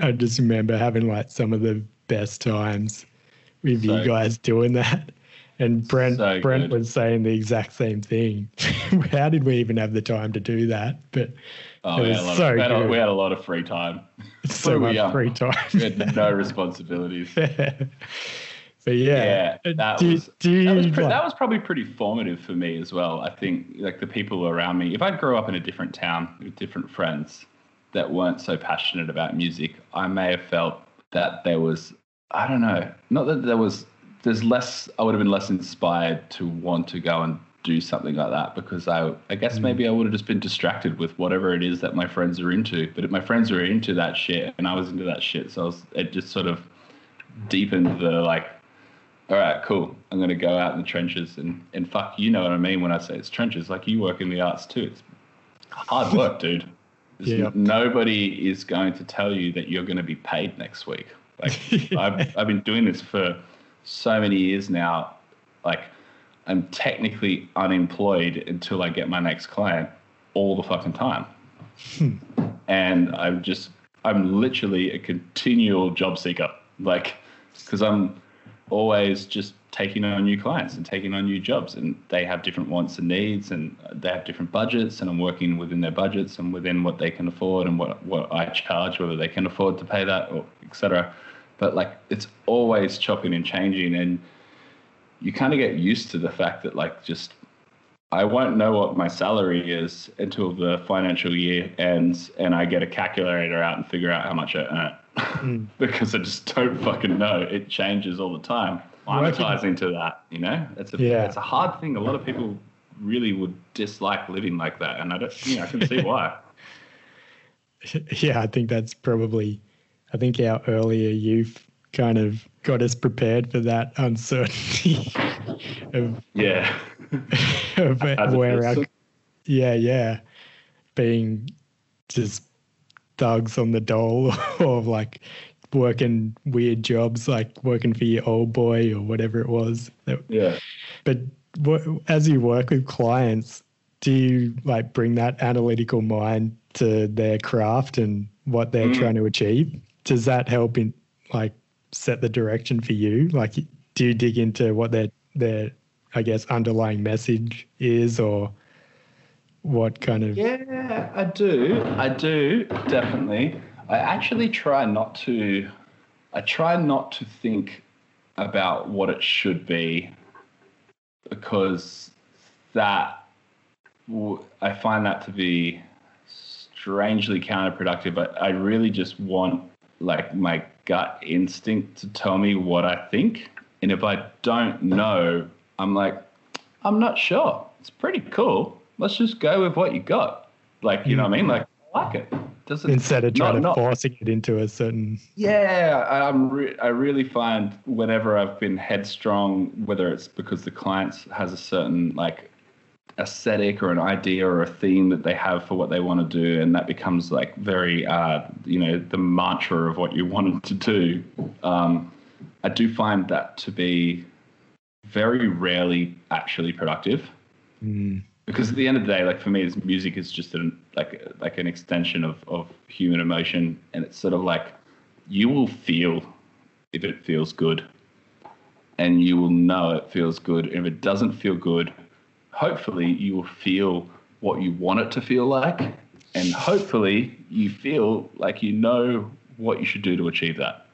I just remember having like some of the best times with So- you guys doing that. And Brent So Brent was saying the exact same thing. How did we even have the time to do that? But oh, It was so of, we, had a, good. we had a lot of free time. so Were we much free time. We had no responsibilities. But yeah, Yeah, uh, that do, was- do That was, that was probably pretty formative for me as well. I think like the people around me. If I grew up in a different town with different friends that weren't so passionate about music, I may have felt that there was I don't know, not that there was there's less. I would have been less inspired to want to go and do something like that because I I guess maybe I would have just been distracted with whatever it is that my friends are into. But if my friends were into that shit and I was into that shit, so I was, it just sort of deepened the like all right, cool. I'm going to go out in the trenches and, and fuck, you know what I mean when I say it's trenches. Like you work in the arts too. It's hard work, dude. Yeah. Nobody is going to tell you that you're going to be paid next week. Like I've, I've been doing this for so many years now. Like I'm technically unemployed until I get my next client all the fucking time. Hmm. and I'm just, I'm literally a continual job seeker. Like, because I'm always just taking on new clients and taking on new jobs and they have different wants and needs and they have different budgets and I'm working within their budgets and within what they can afford and what, what I charge, whether they can afford to pay that or etc. But like it's always chopping and changing and you kind of get used to the fact that like just I won't know what my salary is until the financial year ends and I get a calculator out and figure out how much I earn. Mm. because I just don't fucking know. It changes all the time. Climatizing to that, you know, it's a Yeah. it's a hard thing. A lot of people really would dislike living like that, and I don't, you know, I can see why. yeah, I think that's probably, I think our earlier youth kind of got us prepared for that uncertainty of, Yeah, of where our, yeah, yeah, being just thugs on the dole or like working weird jobs like working for your old boy or whatever it was. Yeah. But as you work with clients, do you like bring that analytical mind to their craft and what they're Mm. trying to achieve? Does that help in like set the direction for you? Like, do you dig into what their their I guess underlying message is, or what kind of? Yeah, I do. I do definitely. I actually try not to. I try not to think about what it should be because that I find that to be strangely counterproductive. But I really just want like my gut instinct to tell me what I think, and if I don't know, I'm like, I'm not sure. It's pretty cool. Let's just go with what you got. Like, you know what I mean? Like, I like it. Doesn't Instead of trying not- to not- forcing it into a certain, yeah, I- I'm. Re- I really find whenever I've been headstrong, whether it's because the client has a certain like aesthetic or an idea or a theme that they have for what they want to do, and that becomes like very, uh, you know, the mantra of what you wanted to do. Um, I do find that to be very rarely actually productive mm, because at the end of the day, like for me, music is just an like like an extension of of human emotion, and it's sort of like you will feel if it feels good, and you will know it feels good. And if it doesn't feel good, hopefully you will feel what you want it to feel like, and hopefully you feel like you know what you should do to achieve that.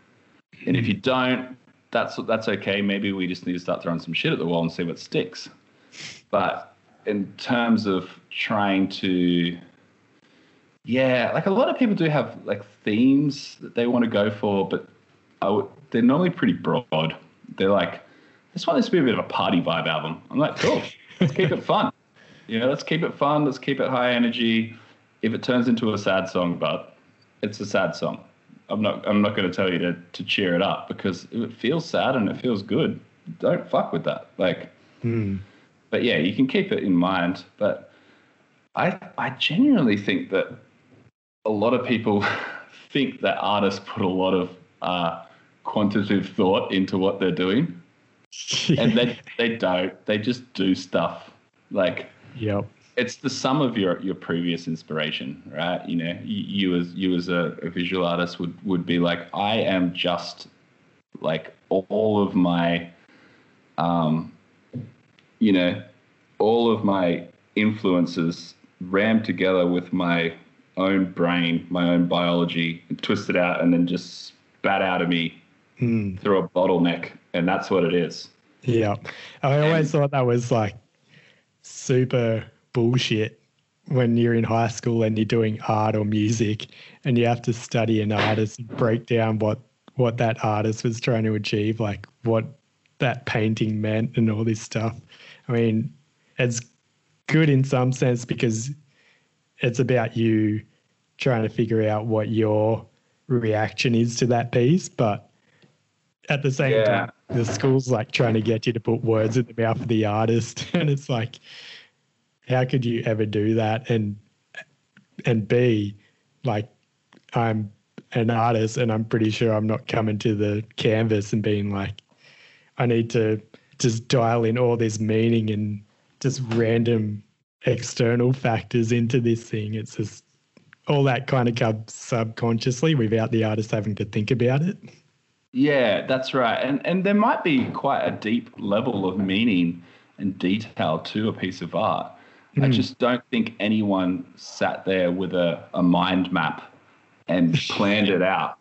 And if you don't, that's that's okay. Maybe we just need to start throwing some shit at the wall and see what sticks. But in terms of trying to, yeah, like a lot of people do have like themes that they want to go for, but they're normally pretty broad. They're like, I just want this to be a bit of a party vibe album. I'm like, cool, let's keep it fun. You know, let's keep it fun. Let's keep it high energy. If it turns into a sad song, but it's a sad song. I'm not. I'm not going to tell you to to cheer it up because if it feels sad and it feels good, don't fuck with that. Like, mm, but yeah, you can keep it in mind. But I I genuinely think that a lot of people think that artists put a lot of uh, quantitative thought into what they're doing, and they they don't. They just do stuff like yep, it's the sum of your your previous inspiration, right? You know, you, you as you as a, a visual artist would would be like, I am just like all of my, um, you know, all of my influences rammed together with my own brain, my own biology, and twisted out, and then just spat out of me mm, through a bottleneck, and that's what it is. yeah. I always thought that was like super bullshit when you're in high school and you're doing art or music and you have to study an artist and break down what what that artist was trying to achieve like what that painting meant and all this stuff i mean it's good in some sense because it's about you trying to figure out what your reaction is to that piece but at the same Yeah. time the school's like trying to get you to put words in the mouth of the artist, and it's like, how could you ever do that? And and B, like, I'm an artist, and I'm pretty sure I'm not coming to the canvas and being like, I need to just dial in all this meaning and just random external factors into this thing. It's just all that kind of comes subconsciously without the artist having to think about it. Yeah, that's right. And and there might be quite a deep level of meaning and detail to a piece of art. Mm. I hmm. just don't think anyone sat there with a, a mind map and planned it out.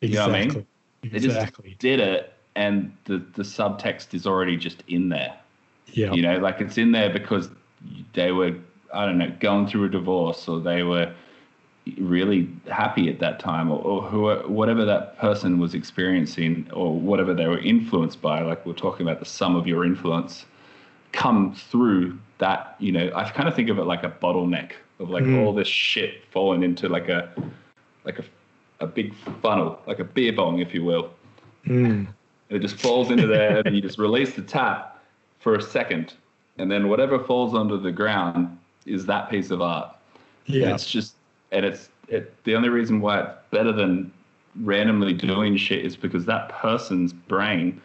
Exactly. You know what I mean? They exactly. just did it and the, the subtext is already just in there. Yeah. You know, like it's in there because they were, I don't know, going through a divorce or they were really happy at that time or, or who, whatever that person was experiencing or whatever they were influenced by like we're talking about the sum of your influence come through that you know i kind of think of it like a bottleneck of like mm. all this shit falling into like a like a, a big funnel like a beer bong if you will mm. It just falls into there and you just release the tap for a second and then whatever falls onto the ground is that piece of art yeah and it's just and it's it, the only reason why it's better than randomly doing shit is because that person's brain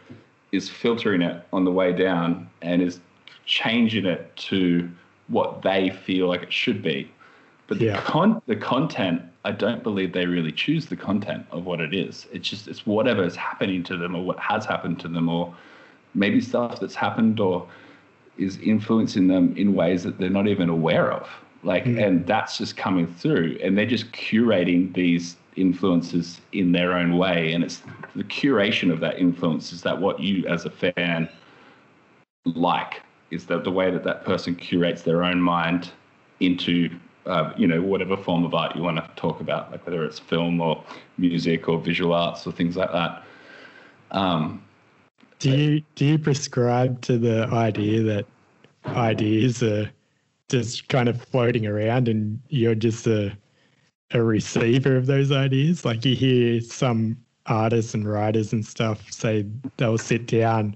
is filtering it on the way down and is changing it to what they feel like it should be. But yeah. the con the content, I don't believe they really choose the content of what it is. It's just it's whatever is happening to them or what has happened to them or maybe stuff that's happened or is influencing them in ways that they're not even aware of like mm. and that's just coming through and they're just curating these influences in their own way and it's the curation of that influence is that what you as a fan like is that the way that that person curates their own mind into uh, you know whatever form of art you want to talk about like whether it's film or music or visual arts or things like that um, do you do you prescribe to the idea that ideas are just kind of floating around and you're just a a receiver of those ideas. Like you hear some artists and writers and stuff say they'll sit down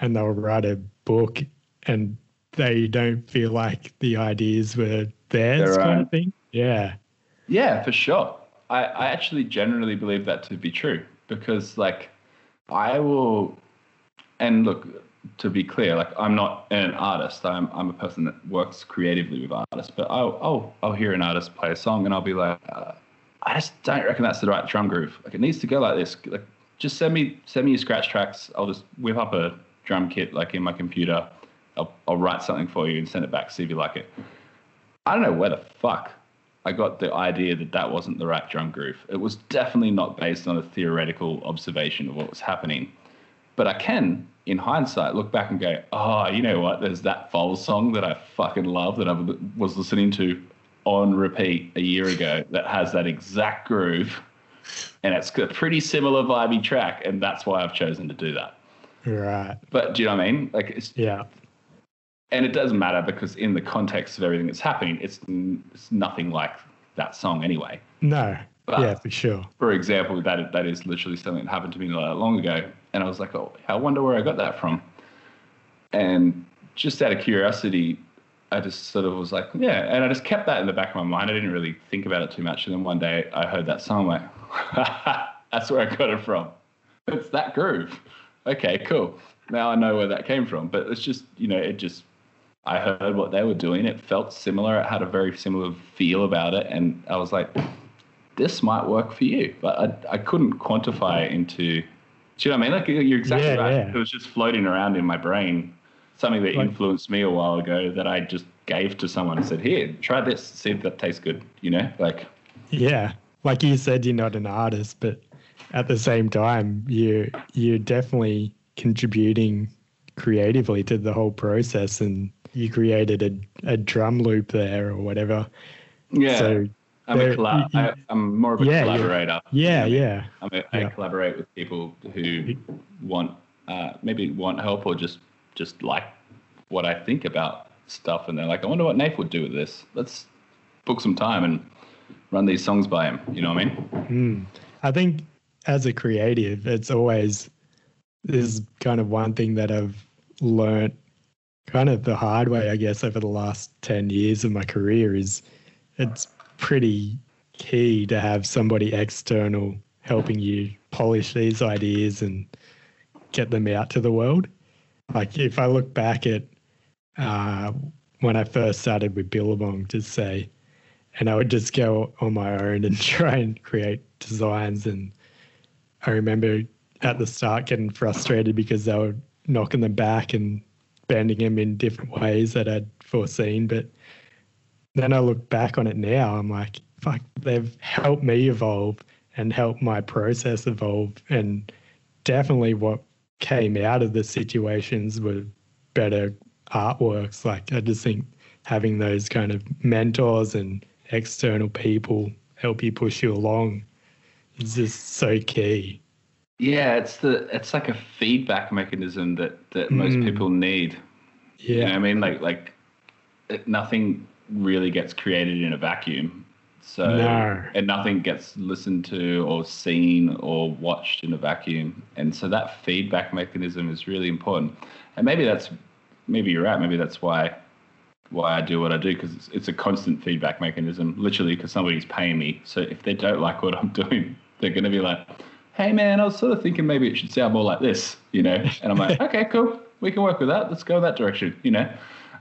and they'll write a book and they don't feel like the ideas were theirs kind of thing. Yeah. Yeah, for sure. I, I actually generally believe that to be true because like I will and look to be clear, like I'm not an artist. I'm I'm a person that works creatively with artists. But I'll I'll, I'll hear an artist play a song and I'll be like, uh, I just don't reckon that's the right drum groove. Like it needs to go like this. Like just send me send me your scratch tracks. I'll just whip up a drum kit like in my computer. I'll I'll write something for you and send it back. See if you like it. I don't know where the fuck I got the idea that that wasn't the right drum groove. It was definitely not based on a theoretical observation of what was happening. But I can in hindsight, look back and go, oh, you know what? There's that Foals song that I fucking love that I was listening to on repeat a year ago that has that exact groove. And it's a pretty similar vibey track. And that's why I've chosen to do that. Right. But do you know what I mean? Like, it's, yeah. And it doesn't matter because in the context of everything that's happening, it's, it's nothing like that song anyway. No. But yeah, for sure. For example, that that is literally something that happened to me not long ago, and I was like, oh, I wonder where I got that from. And just out of curiosity, I just sort of was like, yeah, and I just kept that in the back of my mind. I didn't really think about it too much, and then one day I heard that song, like, that's where I got it from. It's that groove. Okay, cool. Now I know where that came from. But it's just, you know, it just I heard what they were doing. It felt similar. It had a very similar feel about it, and I was like, this might work for you. But I, I couldn't quantify it into. Do you know what I mean? Like you're exactly yeah, right. Yeah. It was just floating around in my brain, something that like, influenced me a while ago that I just gave to someone and said, "Here, try this. See if that tastes good." You know, like. Yeah, like you said, you're not an artist, but at the same time, you you're definitely contributing creatively to the whole process, and you created a, a drum loop there or whatever. Yeah. So I'm a collab- I, am more of a yeah, collaborator. Yeah, yeah. I'm a, I yeah. collaborate with people who want uh, maybe want help or just just like what I think about stuff, and they're like, I wonder what Nath would do with this. Let's book some time and run these songs by him. You know what I mean? Mm. I think as a creative, it's always is kind of one thing that I've learnt kind of the hard way, I guess, over the last 10 years of my career is it's pretty key to have somebody external helping you polish these ideas and get them out to the world. Like if I look back at uh, when I first started with Billabong, to say, and I would just go on my own and try and create designs. And I remember at the start getting frustrated because they were knocking them back and bending them in different ways that I'd foreseen. But then I look back on it now, I'm like, fuck, they've helped me evolve and helped my process evolve. And definitely what came out of the situations were better artworks. Like, I just think having those kind of mentors and external people help you push you along is just so key. Yeah, it's the it's like a feedback mechanism that that most Mm. people need. Yeah. You know I mean, like like it, nothing really gets created in a vacuum. So No. and nothing gets listened to or seen or watched in a vacuum. And so that feedback mechanism is really important. And maybe that's maybe you're right. Maybe that's why why I do what I do because it's, it's a constant feedback mechanism. Literally, because somebody's paying me. So if they don't like what I'm doing, they're going to be like, "Hey, man, I was sort of thinking maybe it should sound more like this," you know. And I'm like, "Okay, cool. We can work with that. Let's go that direction," you know.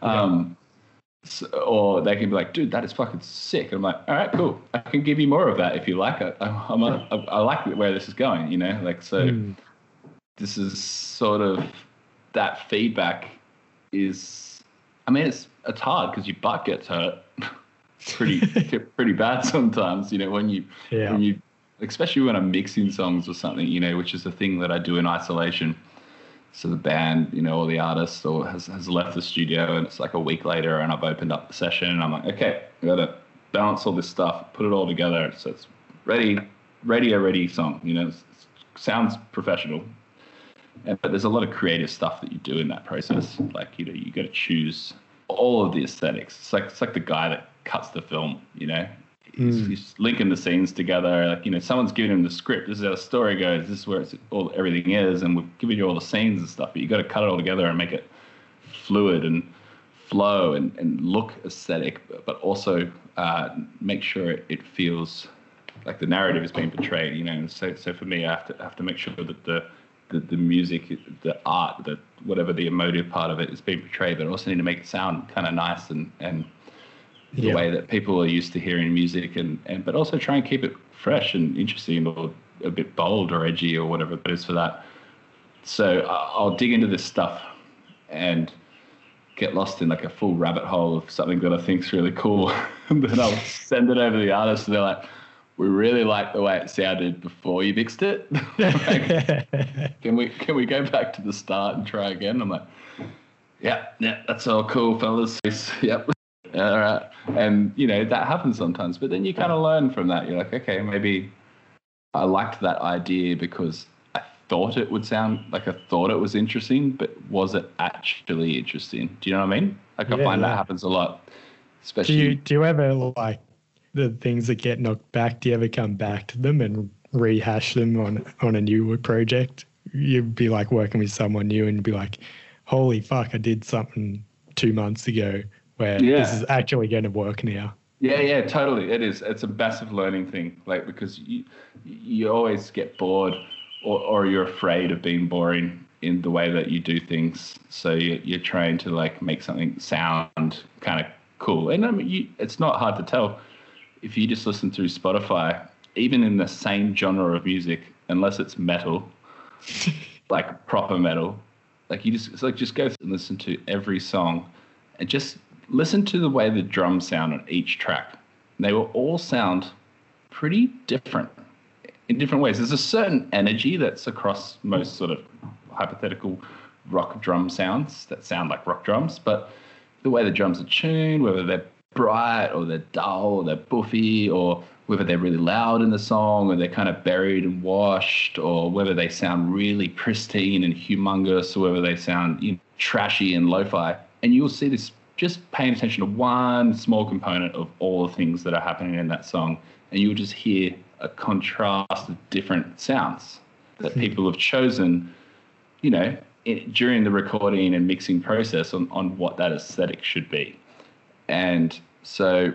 Um, so, or they can be like, "Dude, that is fucking sick." And I'm like, "All right, cool. I can give you more of that if you like it. I, I'm a, I, I like where this is going," you know. Like so Mm. this is sort of that feedback is i mean it's it's hard because your butt gets hurt pretty pretty bad sometimes you know when you Yeah. when you especially when i'm mixing songs or something you know which is the thing that i do in isolation so the band you know or the artist or has, has left the studio and it's like a week later and i've opened up the session and i'm like okay i gotta balance all this stuff put it all together so it's ready radio ready song you know it sounds professional and, but there's a lot of creative stuff that you do in that process. Like you know, you got to choose all of the aesthetics. It's like it's like the guy that cuts the film. You know, he's, Mm. he's linking the scenes together. Like you know, someone's giving him the script. This is how the story goes. This is where it's all everything is, and we've given you all the scenes and stuff. But you got to cut it all together and make it fluid and flow and, and look aesthetic, but also uh, make sure it, it feels like the narrative is being portrayed. You know, so so for me, I have to I have to make sure that the the, the music, the art, the whatever the emotive part of it is being portrayed, but I also need to make it sound kind of nice and and the Yeah. way that people are used to hearing music, and, and but also try and keep it fresh and interesting or a bit bold or edgy or whatever it is for that. So I'll dig into this stuff and get lost in like a full rabbit hole of something that I think's really cool, and then I'll send it over to the artist, and they're like, "We really like the way it sounded before you mixed it. Like, can we can we go back to the start and try again?" I'm like, "Yeah, yeah, that's all cool, fellas. Yep." All right, and you know that happens sometimes, but then you kind of learn from that. You're like, okay, maybe I liked that idea because I thought it would sound like I thought it was interesting, but was it actually interesting? Do you know what I mean? Like I find yeah. that happens a lot, do especially. you do you ever like the things that get knocked back? Do you ever come back to them and rehash them on on a new project? You'd be like working with someone new and be like, "Holy fuck! I did something two months ago where this is actually going to work now." Yeah, yeah, totally. It is. It's a massive learning thing. Like because you you always get bored, or or you're afraid of being boring in the way that you do things. So you, you're trying to like make something sound kind of cool. And I mean, you, it's not hard to tell if you just listen through Spotify, even in the same genre of music, unless it's metal, like proper metal. Like you just it's like just go and listen to every song, and just listen to the way the drums sound on each track. They will all sound pretty different in different ways. There's a certain energy that's across most sort of hypothetical rock drum sounds that sound like rock drums, but the way the drums are tuned, whether they're bright or they're dull or they're buffy or whether they're really loud in the song or they're kind of buried and washed or whether they sound really pristine and humongous or whether they sound you know, trashy and lo-fi and you'll see this just paying attention to one small component of all the things that are happening in that song and you'll just hear a contrast of different sounds that people have chosen you know, in, during the recording and mixing process on, on what that aesthetic should be. And so,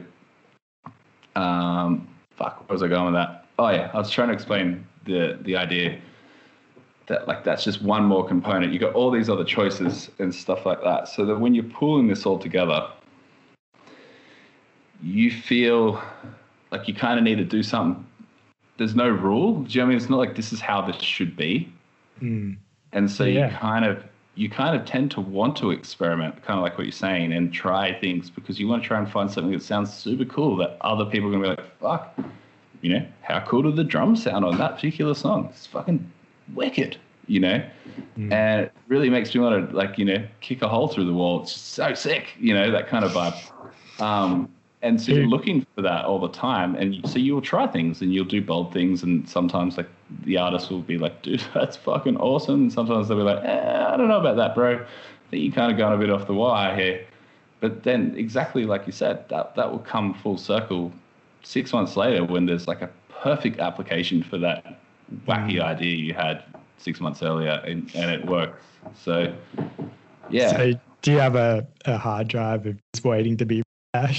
um, fuck, where was I going with that? Oh yeah, I was trying to explain the the idea that like that's just one more component. You got all these other choices and stuff like that. So that when you're pulling this all together, you feel like you kind of need to do something. There's no rule. Do you know what I mean? It's not like this is how this should be. Mm. And so Yeah. you kind of you kind of tend to want to experiment, kind of like what you're saying, and try things because you want to try and find something that sounds super cool that other people are gonna be like, fuck, you know, how cool do the drums sound on that particular song? It's fucking wicked, you know? Mm. And it really makes me want to like, you know, kick a hole through the wall. It's so sick, you know, that kind of vibe. Um, and so you're looking for that all the time, and so you'll try things and you'll do bold things, and sometimes like the artist will be like, "Dude, that's fucking awesome," and sometimes they'll be like, eh, "I don't know about that, bro. I think you kind of gone a bit off the wire here." But then, exactly like you said, that that will come full circle six months later when there's like a perfect application for that wacky hmm. idea you had six months earlier, and, and it works. So, yeah. So do you have a, a hard drive of just waiting to be? Not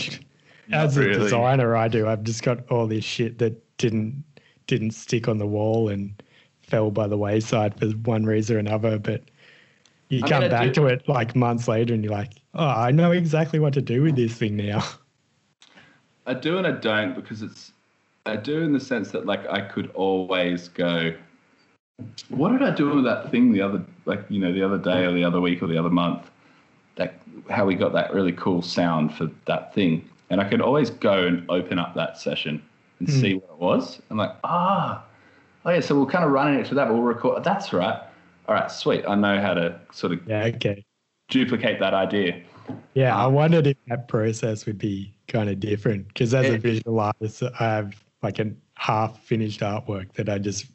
As a really. designer, I do. I've just got all this shit that didn't didn't stick on the wall and fell by the wayside for one reason or another. But you I come mean, back do- to it like months later, and you're like, "Oh, I know exactly what to do with this thing now." I do and I don't because it's I do in the sense that like I could always go. What did I do with that thing the other like you know the other day or the other week or the other month? That how we got that really cool sound for that thing, and I could always go and open up that session and Hmm. see what it was. I'm like ah, oh yeah, so we're kind of running it to that, but we'll record. That's right. All right, sweet. I know how to sort of Yeah, okay. duplicate that idea. Yeah, I wondered if that process would be kind of different because as a visual artist, I have like a half finished artwork that I just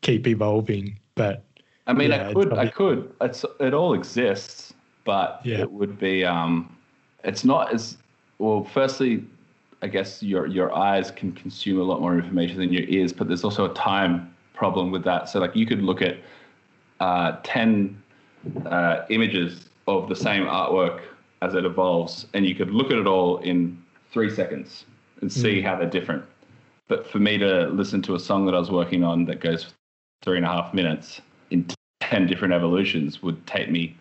keep evolving. But I mean, Yeah, I could, I could. It's it all exists, but Yeah. it would be. Um, it's not as well. Firstly, I guess your your eyes can consume a lot more information than your ears, but there's also a time problem with that. So like you could look at uh, ten uh, images of the same artwork as it evolves, and you could look at it all in three seconds and see how they're different. But for me to listen to a song that I was working on that goes three and a half minutes in 10 different evolutions would take me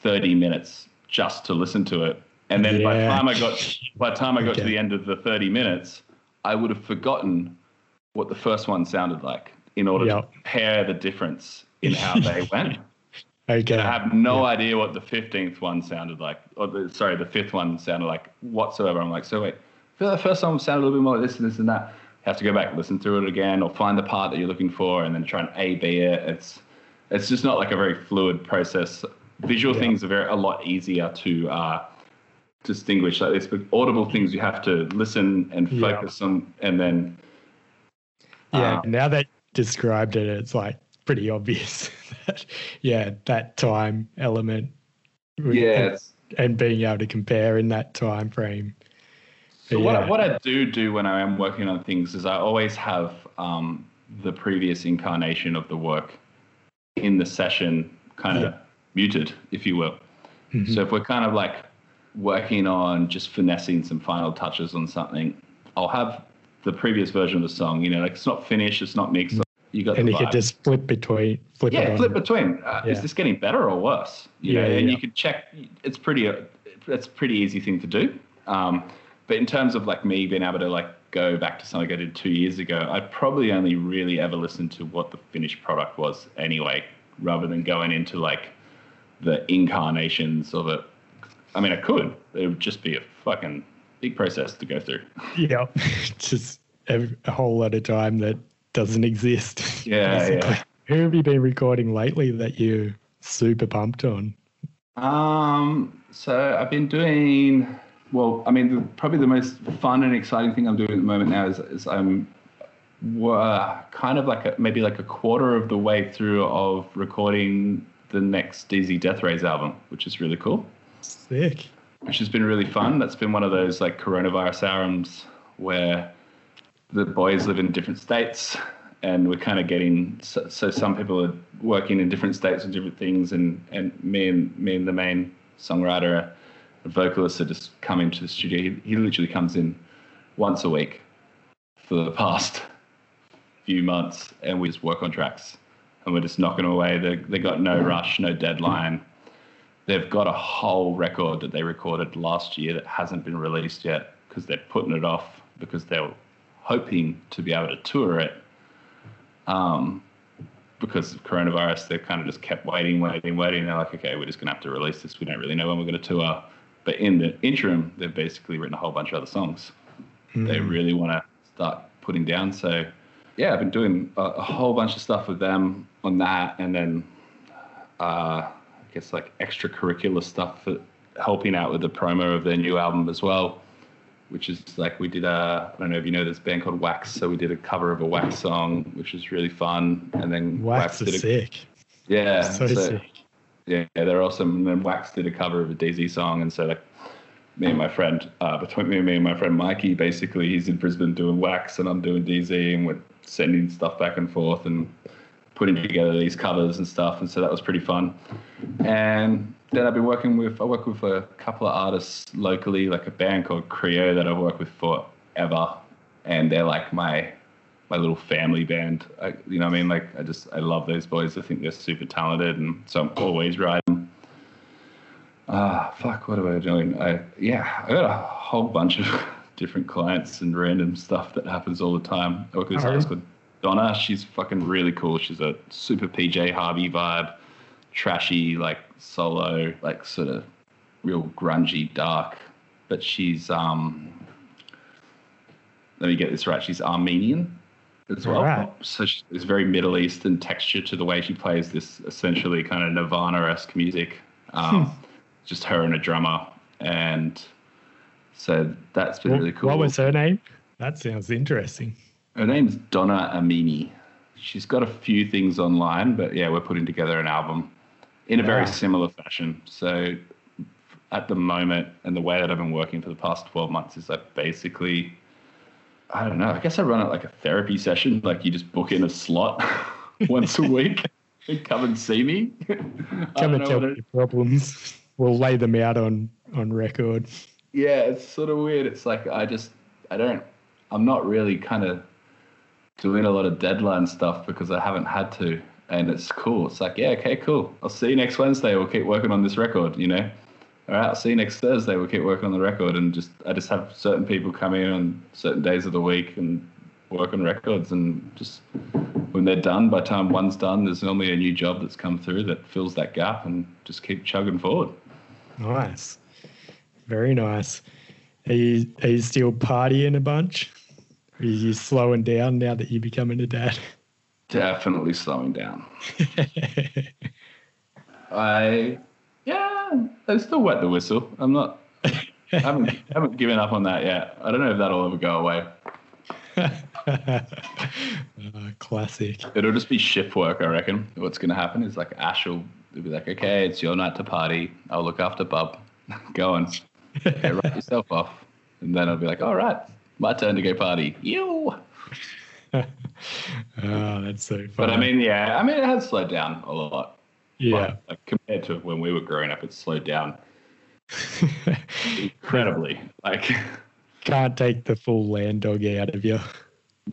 30 minutes just to listen to it. And then by the time I got by the time I got to the end of the 30 minutes, I would have forgotten what the first one sounded like in order to Yep. compare the difference in how they went. okay, I have no idea what the 15th one sounded like, or the, sorry, the fifth one sounded like whatsoever. I'm like, so wait, the first one sounded a little bit more like this and this and that. Have to go back, listen through it again, or find the part that you're looking for, and then try and A B it. It's it's just not like a very fluid process. Visual Yeah. things are very a lot easier to uh, distinguish like this, but audible things you have to listen and Yeah. focus on, and then Yeah, Uh, now that you described it, it's like pretty obvious that yeah, that time element. yeah, and, and being able to compare in that time frame. So But what, I, what I do do when I am working on things is I always have um, the previous incarnation of the work in the session kind of Yeah. muted, if you will. Mhm. So if we're kind of like working on just finessing some final touches on something, I'll have the previous version of the song. You know, like it's not finished, it's not mixed. You got and you could just flip between flip Yeah, flip between. Uh, Is this getting better or worse? You Yeah, know, and yeah. you can check. It's pretty. uh, It's a pretty easy thing to do. Um, but in terms of like me being able to like go back to something I did two years ago, I probably only really ever listened to what the finished product was anyway, rather than going into like the incarnations of it. I mean, I could. It would just be a fucking big process to go through. Yeah, just a, a whole lot of time that doesn't exist. Yeah, basically. yeah. Who have you been recording lately that you're super pumped on? Um, so I've been doing well. I mean, the, probably the most fun and exciting thing I'm doing at the moment now is, is I'm uh, kind of like a, maybe like a quarter of the way through of recording the next DZ Deathrays album, which is really cool. Sick. Which has been really fun. That's been one of those like coronavirus albums where the boys live in different states and we're kind of getting so, so some people are working in different states and different things, and and me and me and the main songwriter, a vocalist, are just coming to the studio. He, he literally comes in once a week for the past few months, and we just work on tracks, and we're just knocking away. They they got no rush, no deadline. They've got a whole record that they recorded last year that hasn't been released yet because they're putting it off because they're hoping to be able to tour it. Um, because of coronavirus, they've kind of just kept waiting, waiting, waiting. They're like, okay, we're just going to have to release this. We don't really know when we're going to tour. But in the interim, they've basically written a whole bunch of other songs they really want to start putting down. So, yeah, I've been doing a, a whole bunch of stuff with them on that. And then, uh, I guess, like extracurricular stuff for helping out with the promo of their new album as well which is like we did a I don't know if you know this band called WAAX, so we did a cover of a WAAX song, which was really fun, and then WAAX, did is a, sick. yeah, So, so- sick. Yeah, they're awesome. And then WAAX did a cover of a DZ song, and so like me and my friend, uh, between me and my friend Mikey, basically he's in Brisbane doing WAAX, and I'm doing DZ, and we're sending stuff back and forth and putting together these covers and stuff, and so that was pretty fun. And then I've been working with I work with a couple of artists locally, like a band called Creo that I've worked with forever, and they're like my my little family band. I, you know what I mean? Like I just I love those boys. I think they're super talented, and so I'm always riding. Ah, fuck. What am I doing? I yeah, I got a whole bunch of different clients and random stuff that happens all the time. I work with this artist called Donna. She's fucking really cool. She's a super PJ Harvey vibe, trashy like solo, like sort of real grungy, dark. But she's um. Let me get this right. She's Armenian as well. Right. So there's very Middle Eastern texture to the way she plays this essentially kind of Nirvana-esque music. Um, Just her and a drummer, and so that's been What, really cool. what was her name? That sounds interesting. Her name's Donna Amini. She's got a few things online, but yeah, we're putting together an album in a very Yeah. similar fashion. So at the moment, and the way that I've been working for the past 12 months is I basically, I don't know, I guess I run it like a therapy session. Like you just book in a slot once a week and come and see me. Come and tell me your problems. We'll lay them out on on record. yeah, it's sort of weird. It's like I just I don't I'm not really kind of doing a lot of deadline stuff because I haven't had to, and it's cool. It's like yeah, okay, cool. I'll see you next Wednesday. We'll keep working on this record. You know, all right. I'll see you next Thursday. We'll keep working on the record, and just I just have certain people come in on certain days of the week and work on records, and just when they're done, by the time one's done, there's normally a new job that's come through that fills that gap, and just keep chugging forward. Nice. Very nice. Are you are you still partying a bunch? Are you slowing down now that you're becoming a dad? Definitely slowing down. I I still wet the whistle. I'm not. I haven't haven't given up on that yet. I don't know if that'll ever go away. Uh, classic. It'll just be shift work, I reckon. What's gonna happen is like Ash will be like, okay, it's your night to party. I'll look after Bub. go on, okay, write yourself off, and then I'll be like, all right, my turn to go party. You. oh, that's so fun. But I mean, yeah, I mean, it has slowed down a lot. Yeah. Like, compared to when we were growing up, it's slowed down incredibly. Like. Can't take the full land dog out of you.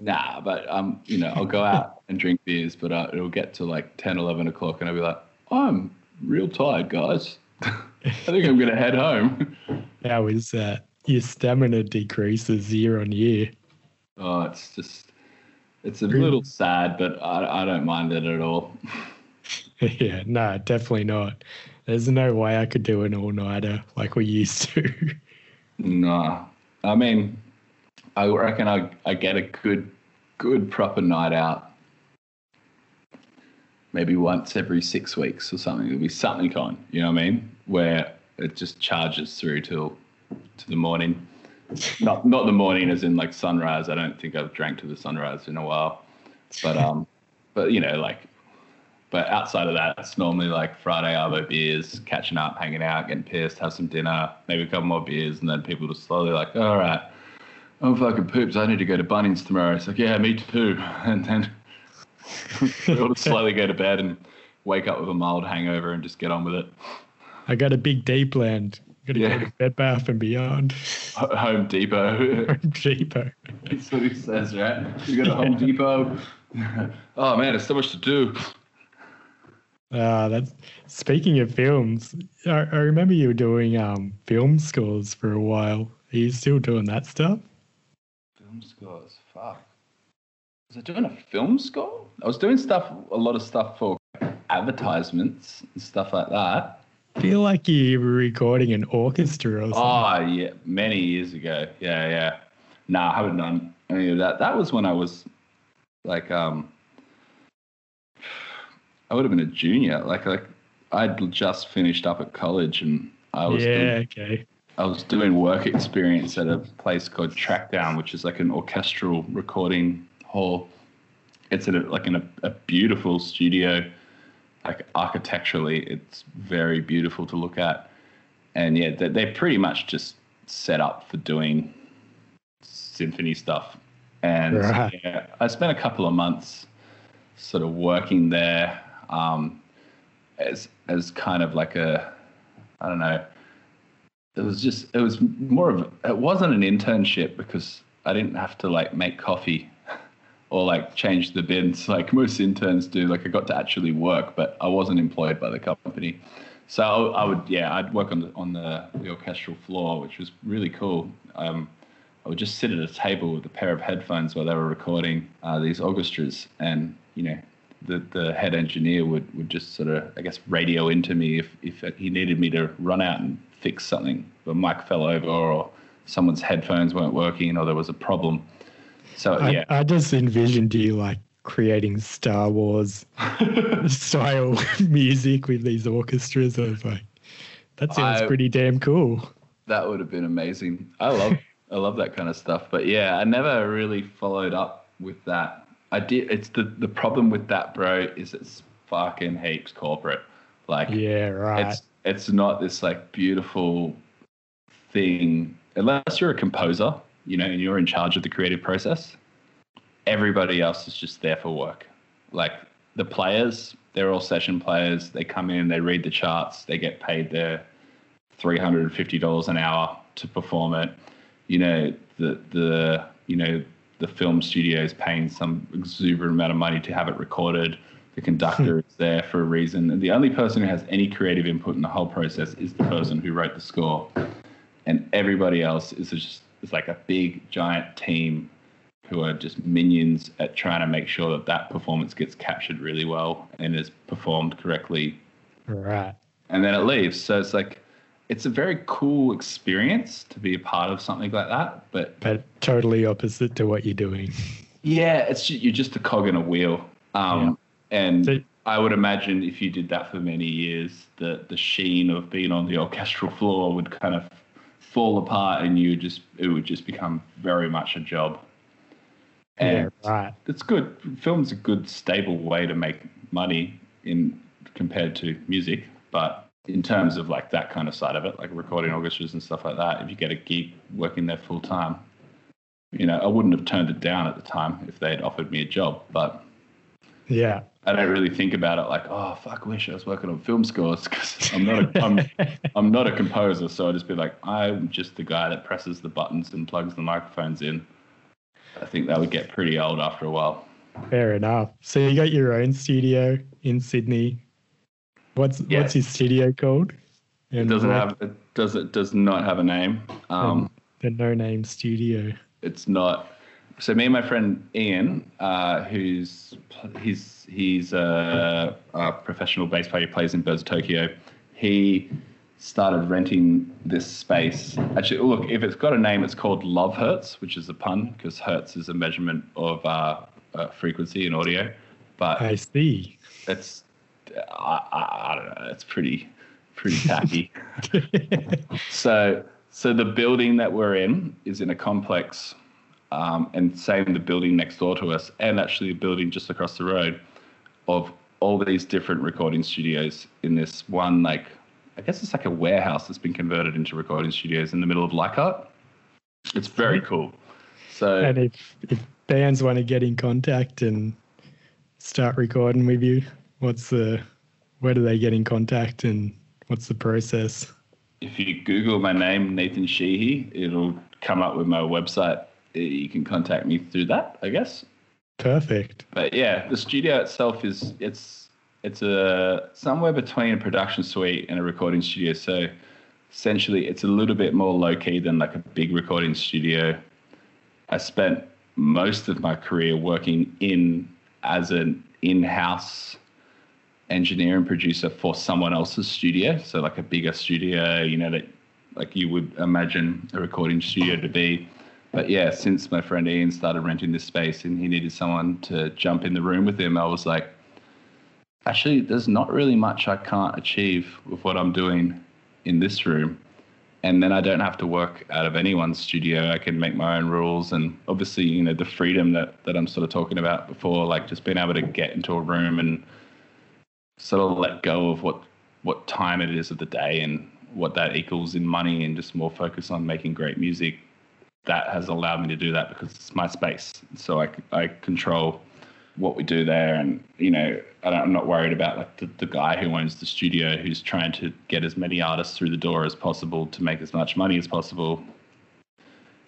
Nah, but um, you know, I'll go out and drink beers, but uh, it'll get to like 10, 11 o'clock, and I'll be like, I'm real tired, guys. I think I'm gonna head home. How is that? Your stamina decreases year on year. Oh, it's just, it's a little sad, but I, I don't mind it at all. yeah, no, definitely not. There's no way I could do an all nighter like we used to. Nah, I mean, I reckon I I get a good, good proper night out. Maybe once every six weeks or something. There'll be something on, you know what I mean? Where it just charges through till to the morning. Not not the morning as in like sunrise. I don't think I've drank to the sunrise in a while. But um but you know, like but outside of that, it's normally like Friday Arvo beers, catching up, hanging out, getting pissed, have some dinner, maybe a couple more beers, and then people just slowly like, all right, I'm fucking pooped. I need to go to Bunnings tomorrow. It's like, yeah, me too. And then we all just slowly go to bed and wake up with a mild hangover and just get on with it. I got a big D planned. Got to Yeah. go to Bed Bath and Beyond. Home Depot. Home Depot. That's what he says, right? You go to Home Depot. oh man, there's so much to do. Ah, that's speaking of films. I, I remember you were doing um film scores for a while. Are you still doing that stuff? Film scores, fuck. Was I doing a film score? I was doing stuff, a lot of stuff for advertisements and stuff like that. feel like you were recording an orchestra or something. Oh yeah, many years ago. Yeah, yeah. Nah, I haven't done any of that. That was when I was like, um, I would have been a junior. Like, like I'd just finished up at college, and I was doing- yeah, okay. I was doing work experience at a place called Trackdown, which is like an orchestral recording hall. It's in a, like in a, a beautiful studio, like architecturally, it's very beautiful to look at. And yeah, they- they're pretty much just set up for doing symphony stuff. And Right. yeah, I spent a couple of months sort of working there um, as as kind of like a I don't know it was just it was more of it wasn't an internship because I didn't have to like make coffee or like change the bins like most interns do. Like I got to actually work, but I wasn't employed by the company. So I, would yeah I'd work on the on the, the orchestral floor, which was really cool. Um, I would just sit at a table with a pair of headphones while they were recording uh, these orchestras, and you know, the the head engineer would, would just sort of I guess radio into me if if he needed me to run out and fix something. The mic fell over, or someone's headphones weren't working, or there was a problem. So I, yeah, I just envisioned you like creating Star Wars style music with these orchestras. I was like, that sounds I- pretty damn cool. that would have been amazing. I love I love that kind of stuff. But yeah, I never really followed up with that. I did. It's the the problem with that, bro, is it's fucking heaps corporate. Like Yeah, right. it's it's not this like beautiful thing unless you're a composer you know and you're in charge of the creative process everybody else is just there for work like the players they're all session players they come in they read the charts they get paid their $350 an hour to perform it you know the the you know the film studio is paying some exuberant amount of money to have it recorded. The conductor hmm. is there for a reason. And the only person who has any creative input in the whole process is the person who wrote the score. And everybody else is just is like a big giant team who are just minions at trying to make sure that that performance gets captured really well and is performed correctly. Right. and then it leaves. So it's like it's a very cool experience to be a part of something like that but But totally opposite to what you're doing. yeah it's ju- you're just a cog in a wheel um, and So- I would imagine if you did that for many years, the the sheen of being on the orchestral floor would kind of fall apart, and you would just it would just become very much a job. And yeah, right. it's good. Film's a good stable way to make money in compared to music, but in terms of like that kind of side of it, like recording orchestras and stuff like that, if you get a gig working there full time, you know, I wouldn't have turned it down at the time if they had offered me a job, but Yeah. I don't really think about it like, oh fuck, wish I was working on film scores because I'm not a, I'm, I'm not a composer. So I'd just be like, I'm just the guy that presses the buttons and plugs the microphones in. I think that would get pretty old after a while. Fair enough. So you got your own studio in Sydney. What's Yeah. what's your studio called? It doesn't have it does it does not have a name. Um, the no name studio. it's not. So me and my friend Ian, uh, who's he's he's a, a professional bass player, he plays in Birds of Tokyo. He started renting this space. Actually, look, if it's got a name, it's called Love Hertz, which is a pun because hertz is a measurement of uh, uh, frequency in audio. But I see. it's I, I, I don't know. It's pretty pretty tacky. So, so the building that we're in is in a complex, um, and same the building next door to us, and actually a building just across the road, of all these different recording studios in this one like, I guess it's like a warehouse that's been converted into recording studios in the middle of Leichhardt. It's very cool. So and if if bands want to get in contact and start recording with you? What's the where do they get in contact and what's the process? If you Google my name, Nathan Sheehy, it'll come up with my website. Eh, you can contact me through that, I guess. Perfect. But yeah, the studio itself is it's it's a somewhere between a production suite and a recording studio. So essentially, it's a little bit more low key than like a big recording studio. I spent most of my career working in as an in-house engineer and producer for someone else's studio. So like a bigger studio, you know, that like you would imagine a recording studio to be. But yeah, since my friend Ian started renting this space and he needed someone to jump in the room with him, I was like, actually, there's not really much I can't achieve with what I'm doing in this room. And then I don't have to work out of anyone's studio. I can make my own rules. And obviously, you know, the freedom that, that I'm sort of talking about before, like just being able to get into a room and sort of let go of what what time it is of the day and what that equals in money and just more focus on making great music. That has allowed me to do that because it's my space. So i, I control what we do there and you know I am not worried about like the, the guy who owns the studio who's trying to get as many artists through the door as possible to make as much money as possible.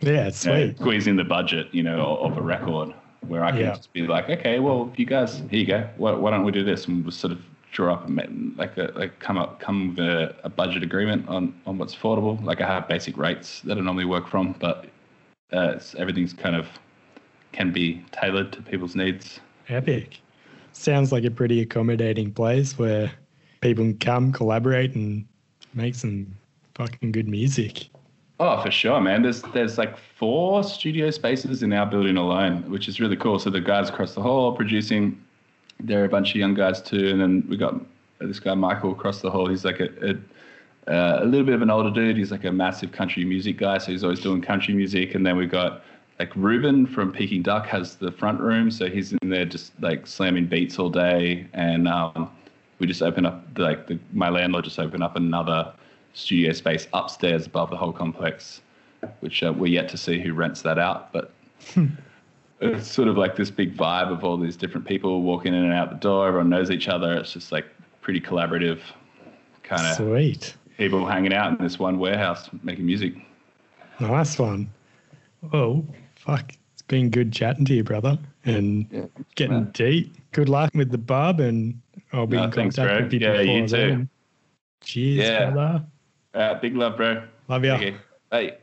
Yeah it's you know, sweet. squeezing the budget you know of a record where i can Yeah. just be like okay well you guys here you go. Why, why don't we do this? And we'll sort of draw up a, like a like come up come with a, a budget agreement on on what's affordable like i have basic rates that i normally work from but uh, everything's kind of can be tailored to people's needs epic sounds like a pretty accommodating place where people can come collaborate and make some fucking good music Oh, for sure, man. There's there's like four studio spaces in our building alone, which is really cool. So the guys across the hall are producing. There are a bunch of young guys too, and then we got this guy Michael across the hall. He's like a a, uh, a little bit of an older dude. He's like a massive country music guy, so he's always doing country music. And then we've got like Reuben from Peking Duk has the front room, so he's in there just like slamming beats all day. And um, we just opened up like the, my landlord just opened up another studio space upstairs above the whole complex, which uh, we're yet to see who rents that out. But it's sort of like this big vibe of all these different people walking in and out the door. Everyone knows each other. It's just like pretty collaborative, kind of sweet people hanging out in this one warehouse making music. nice one oh fuck it's been good chatting to you brother and Yeah, getting man. deep good luck with the bub and i'll be No, in thanks, contact bro. with you Yeah, you before too. then cheers Yeah. brother Uh, big love, bro. love ya Okay. Bye.